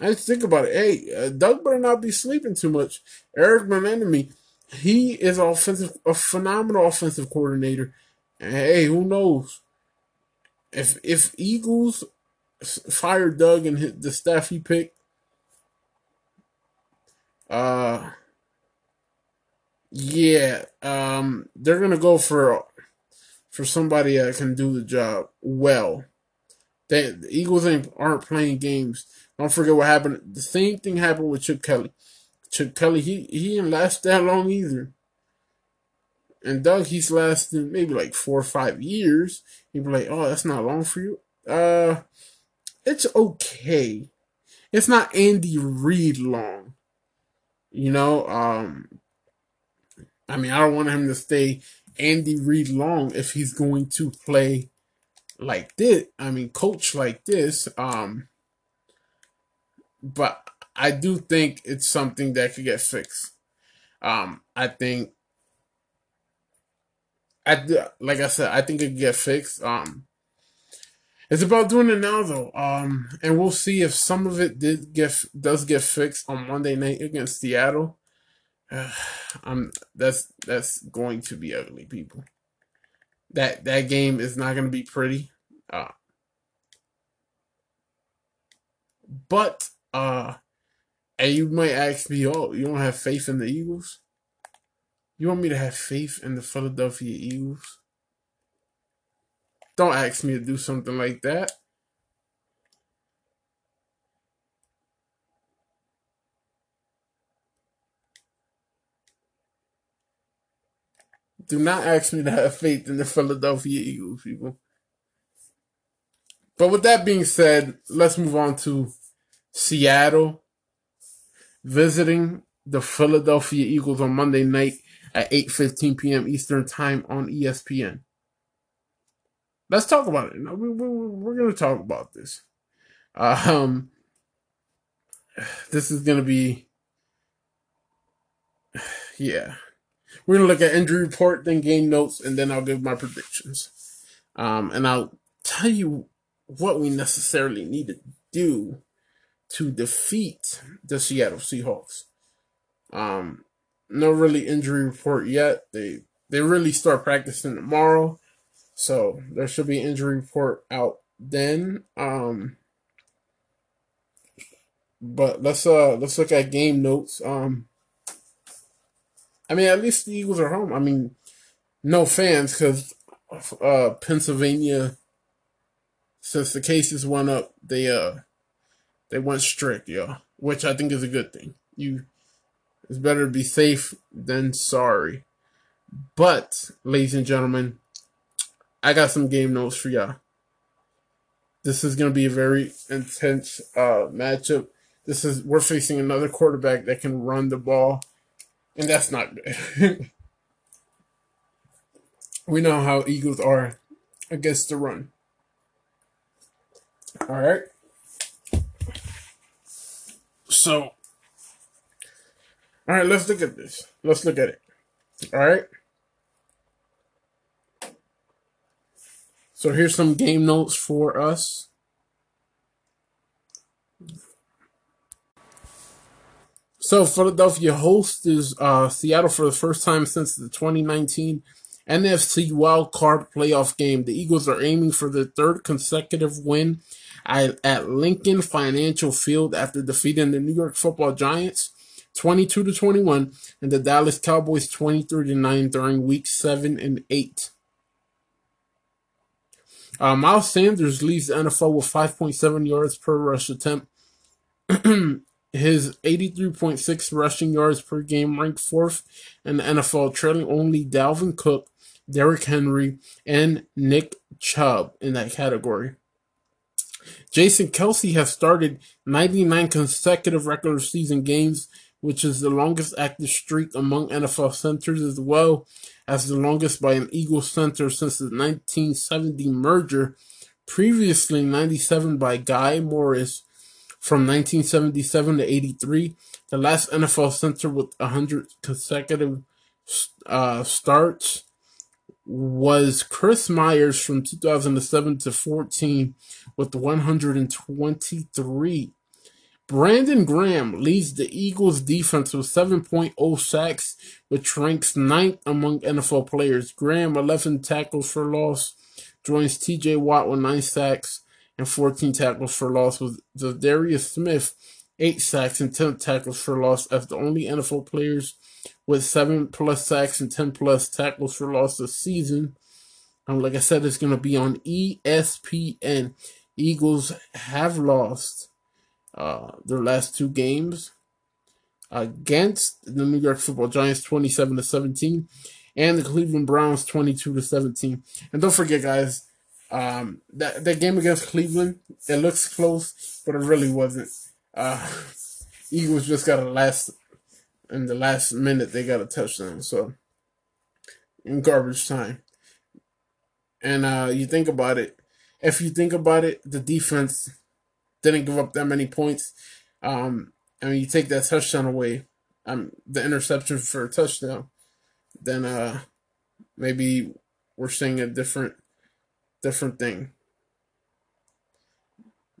I just think about it. Hey, uh, Doug better not be sleeping too much. Eric Bieniemy, he is offensive, a phenomenal offensive coordinator. And hey, who knows? If if Eagles fire Doug and hit the staff he picked, uh, yeah, um, they're gonna go for for somebody that can do the job well. They, the Eagles aren't playing games. Don't forget what happened. The same thing happened with Chip Kelly. Chip Kelly, he he didn't last that long either. And Doug, he's lasted maybe like four or five years. He'd be like, "Oh, that's not long for you." Uh, it's okay. It's not Andy Reid long. You know, um, I mean, I don't want him to stay Andy Reid long if he's going to play like this. I mean, coach like this. Um, but I do think it's something that could get fixed. Um, I think, I like I said, I think it could get fixed. Um, it's about doing it now though. Um, and we'll see if some of it did get does get fixed on Monday night against Seattle. Um, that's that's going to be ugly, people. That that game is not going to be pretty. Uh, but uh, and you might ask me, oh, you don't have faith in the Eagles? You want me to have faith in the Philadelphia Eagles? Don't ask me to do something like that. Do not ask me to have faith in the Philadelphia Eagles, people. But with that being said, let's move on to Seattle visiting the Philadelphia Eagles on Monday night at 8:15 p.m. Eastern Time on ESPN. Let's talk about it. We, we're going to talk about this. Um, this is going to be, yeah. We're going to look at injury report, then game notes, and then I'll give my predictions. Um, and I'll tell you what we necessarily need to do to defeat the Seattle Seahawks. Um, no really injury report yet. They they really start practicing tomorrow, so there should be injury report out then. Um, but let's uh let's look at game notes. Um, I mean at least the Eagles are home. I mean, no fans because uh Pennsylvania since the cases went up, they uh they went strict, yo, which I think is a good thing. You, it's better to be safe than sorry. But, ladies and gentlemen, I got some game notes for y'all. This is going to be a very intense uh, matchup. This is we're facing another quarterback that can run the ball, and that's not good. we know how Eagles are against the run. All right. So, all right, let's look at this. Let's look at it. All right. So here's some game notes for us. So Philadelphia hosts uh, Seattle for the first time since the 2019 NFC Wild Card Playoff game. The Eagles are aiming for their third consecutive win at Lincoln Financial Field after defeating the New York Football Giants 22 to 21 and the Dallas Cowboys 23 to 9 during week 7 and 8. Uh, Miles Sanders leads the NFL with 5.7 yards per rush attempt. His 83.6 rushing yards per game ranked fourth in the NFL, trailing only Dalvin Cook, Derrick Henry, and Nick Chubb in that category. Jason Kelce has started 99 consecutive regular season games, which is the longest active streak among NFL centers, as well as the longest by an Eagles center since the 1970 merger. Previously, 97 by Guy Morriss from 1977 to 83. The last NFL center with 100 consecutive uh, starts was Chris Myers from 2007 to 14 with 123. Brandon Graham leads the Eagles defense with 7.0 sacks, which ranks ninth among NFL players. Graham, 11 tackles for loss, joins TJ Watt with 9 sacks and 14 tackles for loss, with Darius Smith, 8 sacks and 10 tackles for loss as the only NFL players with seven plus sacks and 10 plus tackles for loss this season. Um, like I said, it's going to be on ESPN. Eagles have lost uh, their last two games against the New York Football Giants, 27 to 17, and the Cleveland Browns, 22 to 17. And don't forget, guys, um, that that game against Cleveland, it looks close, but it really wasn't. Uh, Eagles just got a last in the last minute they got a touchdown. So in garbage time. And uh, you think about it, if you think about it, the defense didn't give up that many points. Um, I mean, you take that touchdown away, um, the interception for a touchdown, then uh, maybe we're seeing a different, different thing.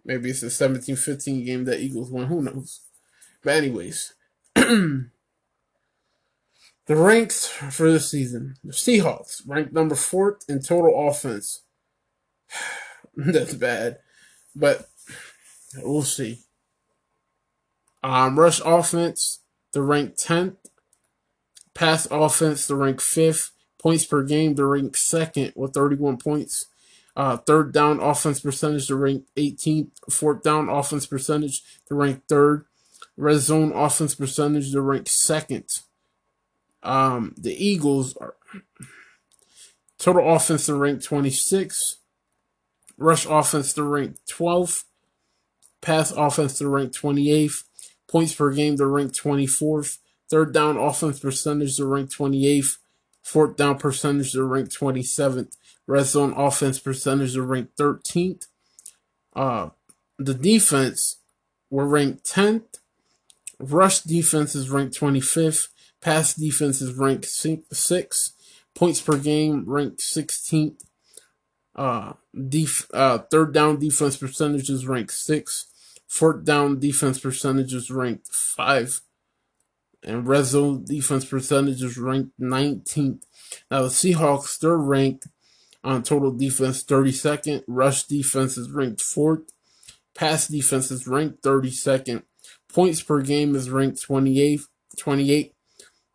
Maybe it's a 17-15 game that Eagles won. Who knows? But anyways, The ranks for this season. The Seahawks ranked number fourth in total offense. That's bad. But we'll see. Um, rush offense, the rank 10th. Pass offense, the rank 5th. Points per game, the rank 2nd with 31 points. Uh, third down offense percentage, the rank 18th. Fourth down offense percentage, the rank 3rd. Red zone offense percentage, the rank 2nd um, the Eagles are total offense to rank 26, rush offense to rank 12th, pass offense to rank 28th, points per game to rank 24th, third down offense percentage to rank 28th, fourth down percentage to rank 27th, red zone offense percentage to rank 13th. Uh, the defense were ranked 10th. Rush defense is ranked 25th. Pass defense is ranked 6th, Points per game ranked 16th. Uh, def- uh, third down defense percentages ranked six. Fourth down defense percentages ranked five. And red zone defense percentages ranked 19th. Now the Seahawks, they're ranked on total defense 32nd. Rush defense is ranked fourth. Pass defense is ranked 32nd. Points per game is ranked 28th. 28.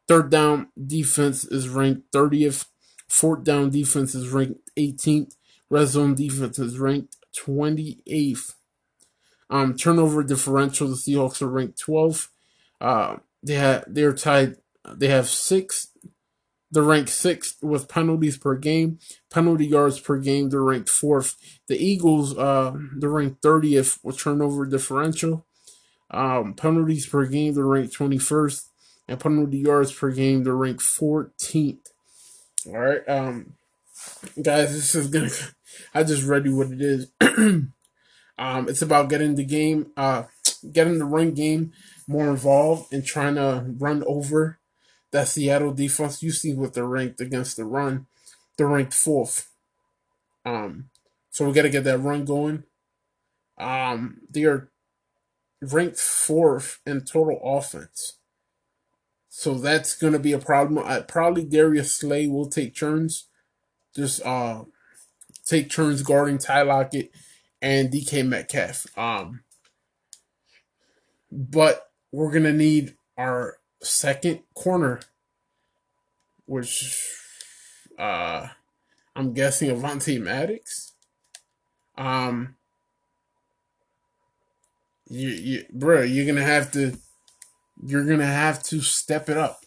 Third down defense is ranked 30th. Fourth down defense is ranked 18th. Red zone defense is ranked 28th. Um, turnover differential, the Seahawks are ranked 12th. Uh, they have they're tied. They have six. They're ranked sixth with penalties per game, penalty yards per game. They're ranked fourth. The Eagles, uh, they're ranked 30th with turnover differential. Um, penalties per game, they're ranked 21st and penalty yards per game, they're ranked 14th. All right, um, guys, this is gonna. I just read you what it is. um, it's about getting the game, uh, getting the run game more involved and trying to run over that Seattle defense. You see what they're ranked against the run. They're ranked fourth. Um, so we got to get that run going. Um, they are ranked fourth in total offense. So that's going to be a problem. I, probably Darius Slay will take turns. Just uh, take turns guarding Ty Lockett and DK Metcalf. Um, but we're to need our second corner, which uh, I'm guessing Avonte Maddox. Um, you, you, bro, you're gonna have to you're to have to step it up.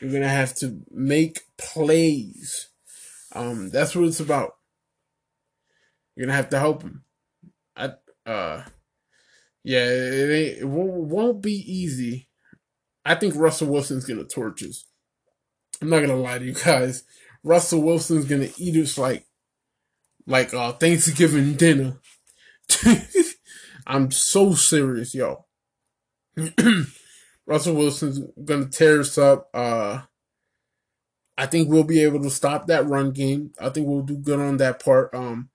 You're to have to make plays. Um, that's what it's about. You're to have to help him. I, Uh, yeah, it ain't. It won't, won't be easy. I think Russell Wilson's gonna torch us. I'm not gonna lie to you guys. Russell Wilson's gonna eat us like, like uh Thanksgiving dinner. I'm so serious, yo. Russell Wilson's gonna tear us up. Uh, I think we'll be able to stop that run game. I think we'll do good on that part. Um,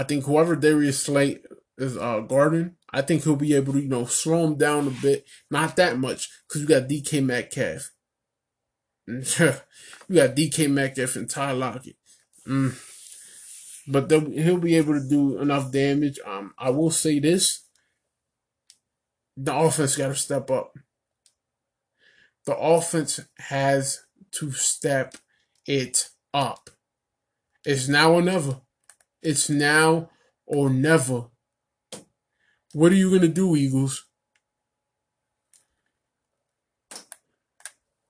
I think whoever Darius Slay is uh guarding, I think he'll be able to, you know, slow him down a bit. Not that much, because you got DK Metcalf. you got DK Metcalf and Ty Lockett. Mm. But he'll be able to do enough damage. Um, I will say this. The offense got to step up. The offense has to step it up. It's now or never. It's now or never. What are you going to do, Eagles?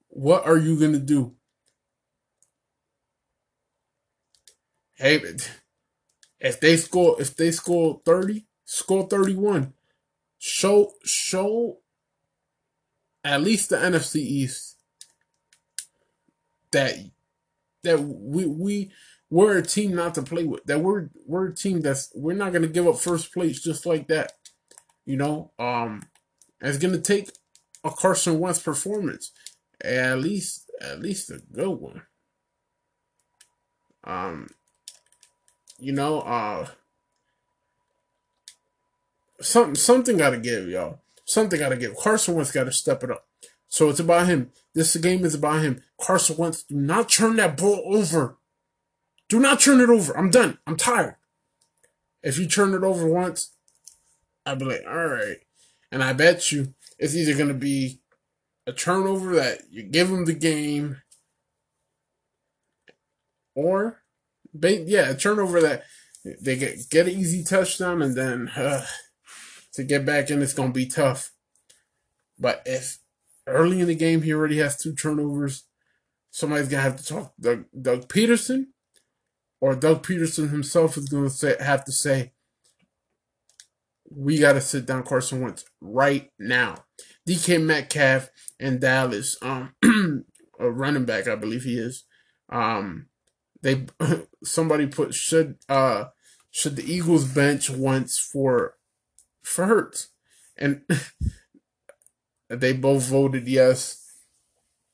What are you going to do? Hey, if they score, if they score 30, score 31. Show, show at least the NFC East that that we we we're a team not to play with. That we're we're a team that's we're not gonna give up first place just like that. You know, um, it's gonna take a Carson Wentz performance, at least at least a good one. Um, you know, uh, something something got to give, y'all. Something got to give. Carson Wentz got to step it up. So it's about him. This game is about him. Carson Wentz, do not turn that ball over. Do not turn it over. I'm done. I'm tired. If you turn it over once, I'd be like, all right. And I bet you it's either going to be a turnover that you give them the game, or, yeah, a turnover that they get get an easy touchdown, and then uh, to get back in, it's going to be tough. But if early in the game he already has two turnovers, somebody's going to have to talk Doug, Doug Pederson, or Doug Pederson himself is going to have to say, we got to sit down Carson Wentz right now. DK Metcalf and Dallas, um, a running back, I believe he is. Um, they somebody put should uh should the Eagles bench Wentz for for Hurts, and they both voted yes.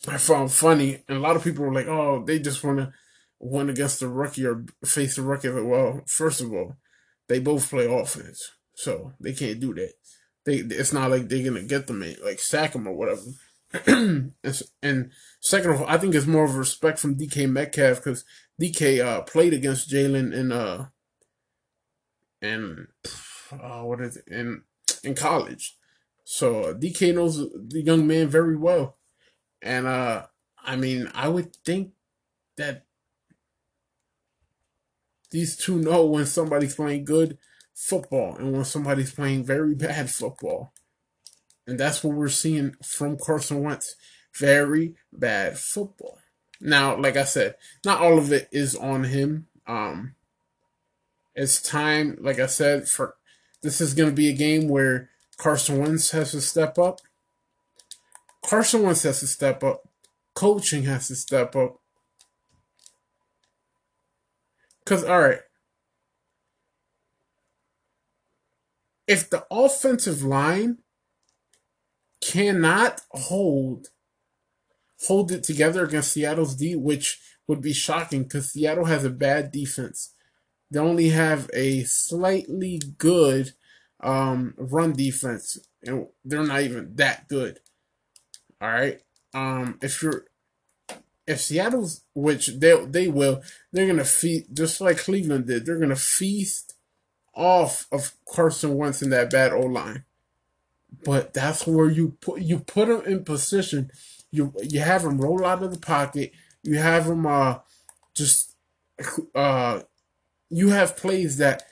I found funny, and a lot of people were like, "Oh, they just want to win against the rookie or face the rookie." Well, first of all, they both play offense. So they can't do that. They it's not like they're gonna get them in, like sack them or whatever. and, second of all, I think it's more of respect from DK Metcalf because DK uh, played against Jalen in uh and uh, what is it in in college. So uh, DK knows the young man very well, and uh I mean I would think that these two know when somebody's playing good football and when somebody's playing very bad football. And that's what we're seeing from Carson Wentz. Very bad football. Now, like I said, not all of it is on him. Um it's time, like I said, for this is gonna be a game where Carson Wentz has to step up. Carson Wentz has to step up. Coaching has to step up. Cause all right, if the offensive line cannot hold hold it together against Seattle's D, which would be shocking because Seattle has a bad defense. They only have a slightly good um, run defense, and they're not even that good. All right. Um, if you're if Seattle's, which they they will, they're gonna feed just like Cleveland did. They're gonna feast off of Carson Wentz in that bad O line. But that's where you put you put him in position. You you have him roll out of the pocket. You have him uh just uh you have plays that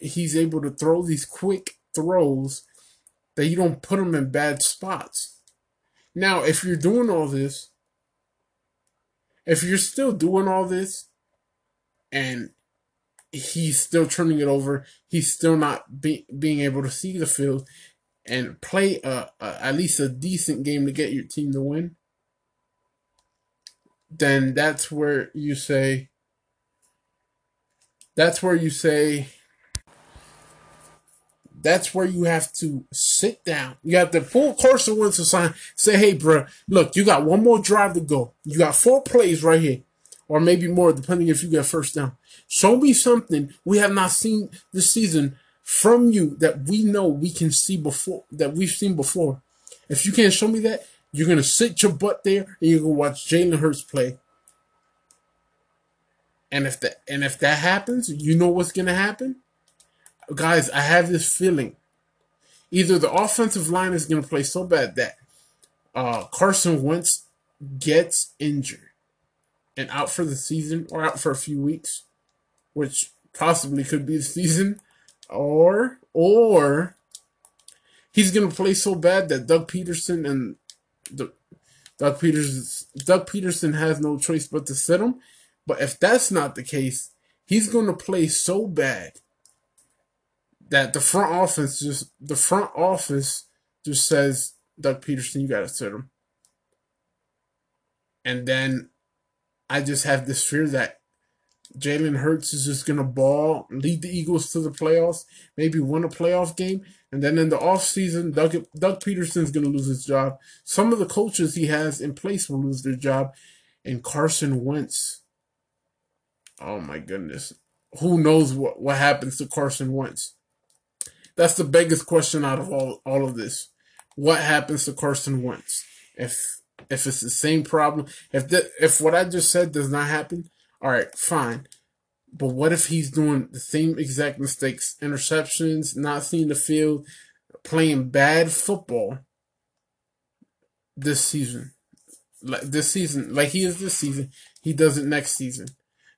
he's able to throw these quick throws that you don't put him in bad spots. Now, if you're doing all this, if you're still doing all this and he's still turning it over. He's still not be, being able to see the field and play a, a, at least a decent game to get your team to win. Then that's where you say. That's where you say that's where you have to sit down. You have to pull Carson Wentz aside, say, hey, bro, look, you got one more drive to go. You got four plays right here, or maybe more, depending if you get first down. Show me something we have not seen this season from you that we know we can see before, that we've seen before. If you can't show me that, you're going to sit your butt there and you're going to watch Jalen Hurts play. And if that and if that happens, you know what's going to happen? Guys, I have this feeling. Either the offensive line is going to play so bad that uh, Carson Wentz gets injured and out for the season or out for a few weeks, which possibly could be the season, or or he's going to play so bad that Doug Pederson and the Doug Pederson Doug Pederson has no choice but to sit him. But if that's not the case, he's going to play so bad that the front office just the front office just says Doug Pederson, you gotta sit him. And then I just have this fear that Jalen Hurts is just gonna ball, lead the Eagles to the playoffs, maybe win a playoff game, and then in the offseason, Doug Doug Pederson's gonna lose his job. Some of the coaches he has in place will lose their job, and Carson Wentz. Oh my goodness. Who knows what, what happens to Carson Wentz? That's the biggest question out of all, all of this. What happens to Carson Wentz? If if it's the same problem, if the, if what I just said does not happen, all right, fine. But what if he's doing the same exact mistakes, interceptions, not seeing the field, playing bad football this season? Like this season, like he is this season, he does it next season.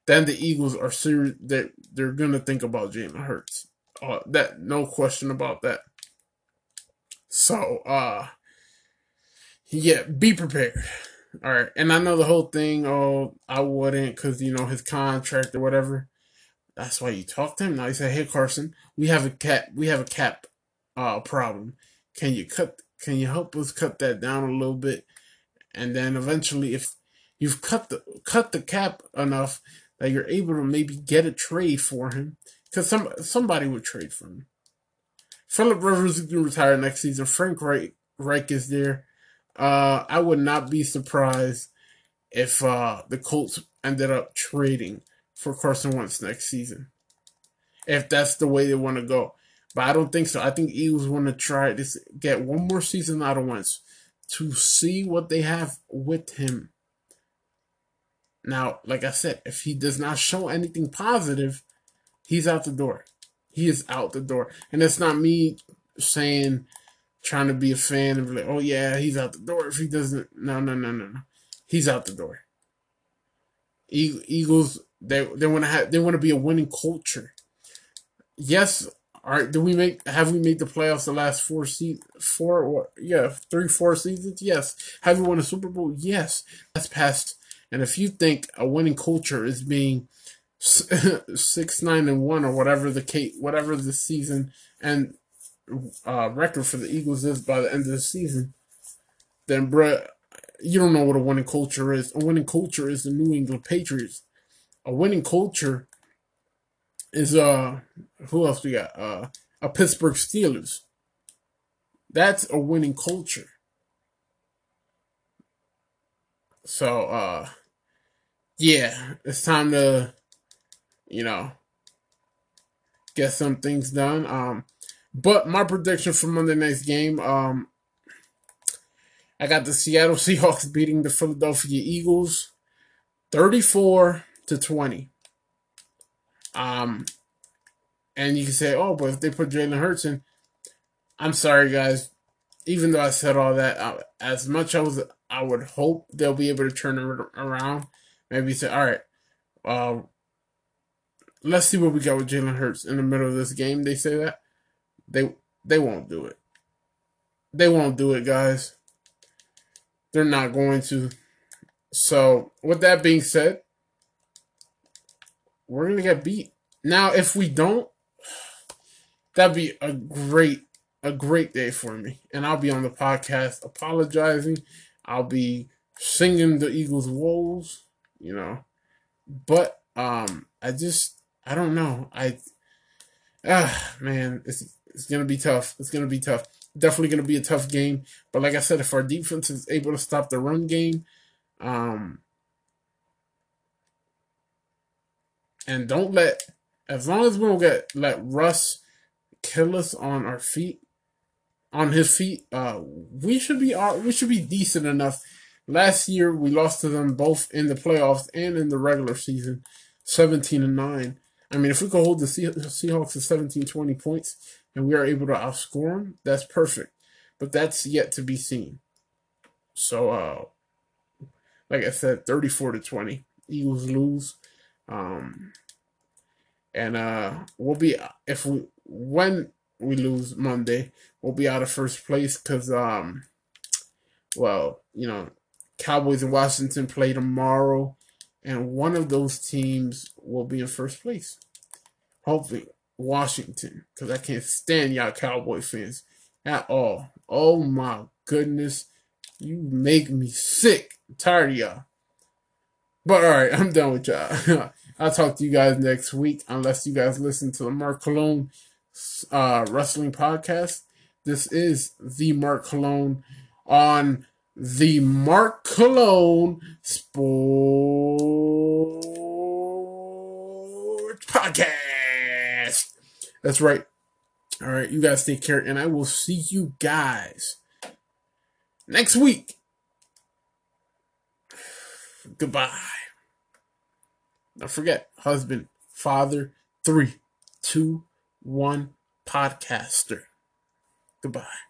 Then the Eagles are serious. They're they're gonna think about Jalen Hurts. Uh, that no question about that. So, uh, yeah, be prepared. All right, and I know the whole thing. Oh, I wouldn't, cause you know his contract or whatever. That's why you talk to him. Now you say, "Hey, Carson, we have a cap. We have a cap uh problem. Can you cut? Can you help us cut that down a little bit?" And then eventually, if you've cut the cut the cap enough that you're able to maybe get a trade for him, because some somebody would trade for him. Philip Rivers is retire next season. Frank Reich, Reich is there. Uh, I would not be surprised if uh, the Colts ended up trading for Carson Wentz next season. If that's the way they want to go. But I don't think so. I think Eagles want to try to get one more season out of Wentz to see what they have with him. Now, like I said, if he does not show anything positive, he's out the door. He is out the door. And it's not me saying, trying to be a fan of like, oh yeah, he's out the door if he doesn't. No, no, no, no, no. He's out the door. Eagles, they they want to have they want to be a winning culture. Yes, all right. Do we make have we made the playoffs the last four se- four or yeah three four seasons? Yes. Have we won a Super Bowl? Yes. That's past. And if you think a winning culture is being six nine and one or whatever the Kate whatever the season and uh, record for the Eagles is by the end of the season, then bruh, you don't know what a winning culture is. A winning culture is the New England Patriots. A winning culture is uh who else we got? Uh a Pittsburgh Steelers. That's a winning culture. So uh yeah, it's time to you know, get some things done. Um, but my prediction for Monday night's game, um, I got the Seattle Seahawks beating the Philadelphia Eagles, thirty-four to twenty. Um, and you can say, oh, but if they put Jalen Hurts in, I'm sorry, guys. Even though I said all that, uh, as much as I would hope they'll be able to turn it around, maybe say, all right, uh, let's see what we got with Jalen Hurts in the middle of this game. They say that they they won't do it. They won't do it, guys. They're not going to. So, with that being said, we're gonna get beat. now if we don't, that'd be a great a great day for me. And I'll be on the podcast apologizing. I'll be singing the Eagles' woes, you know. But um I just I don't know. I ah man, it's it's gonna be tough. It's gonna be tough. Definitely gonna be a tough game. But like I said, if our defense is able to stop the run game, um and don't let as long as we don't get let Russ kill us on our feet, on his feet, uh, we should be uh, we should be decent enough. Last year we lost to them both in the playoffs and in the regular season, seventeen and nine. I mean, if we could hold the Seahawks to 17, 20 points and we are able to outscore them, that's perfect. But that's yet to be seen. So, uh, like I said, 34 to 20. Eagles lose. Um, and uh, we'll be if we when we lose Monday, we'll be out of first place because um, well, you know, Cowboys and Washington play tomorrow, and one of those teams will be in first place. Hopefully, Washington, because I can't stand y'all Cowboy fans at all. Oh my goodness, you make me sick. I'm tired of y'all. But all right, I'm done with y'all. I'll talk to you guys next week, unless you guys listen to the Mark Cologne uh, Wrestling Podcast. This is the Mark Cologne on the Mark Cologne Sports Podcast. That's right. All right, you guys take care, and I will see you guys next week. Goodbye. Don't forget, husband, father, three, two, one, podcaster. Goodbye.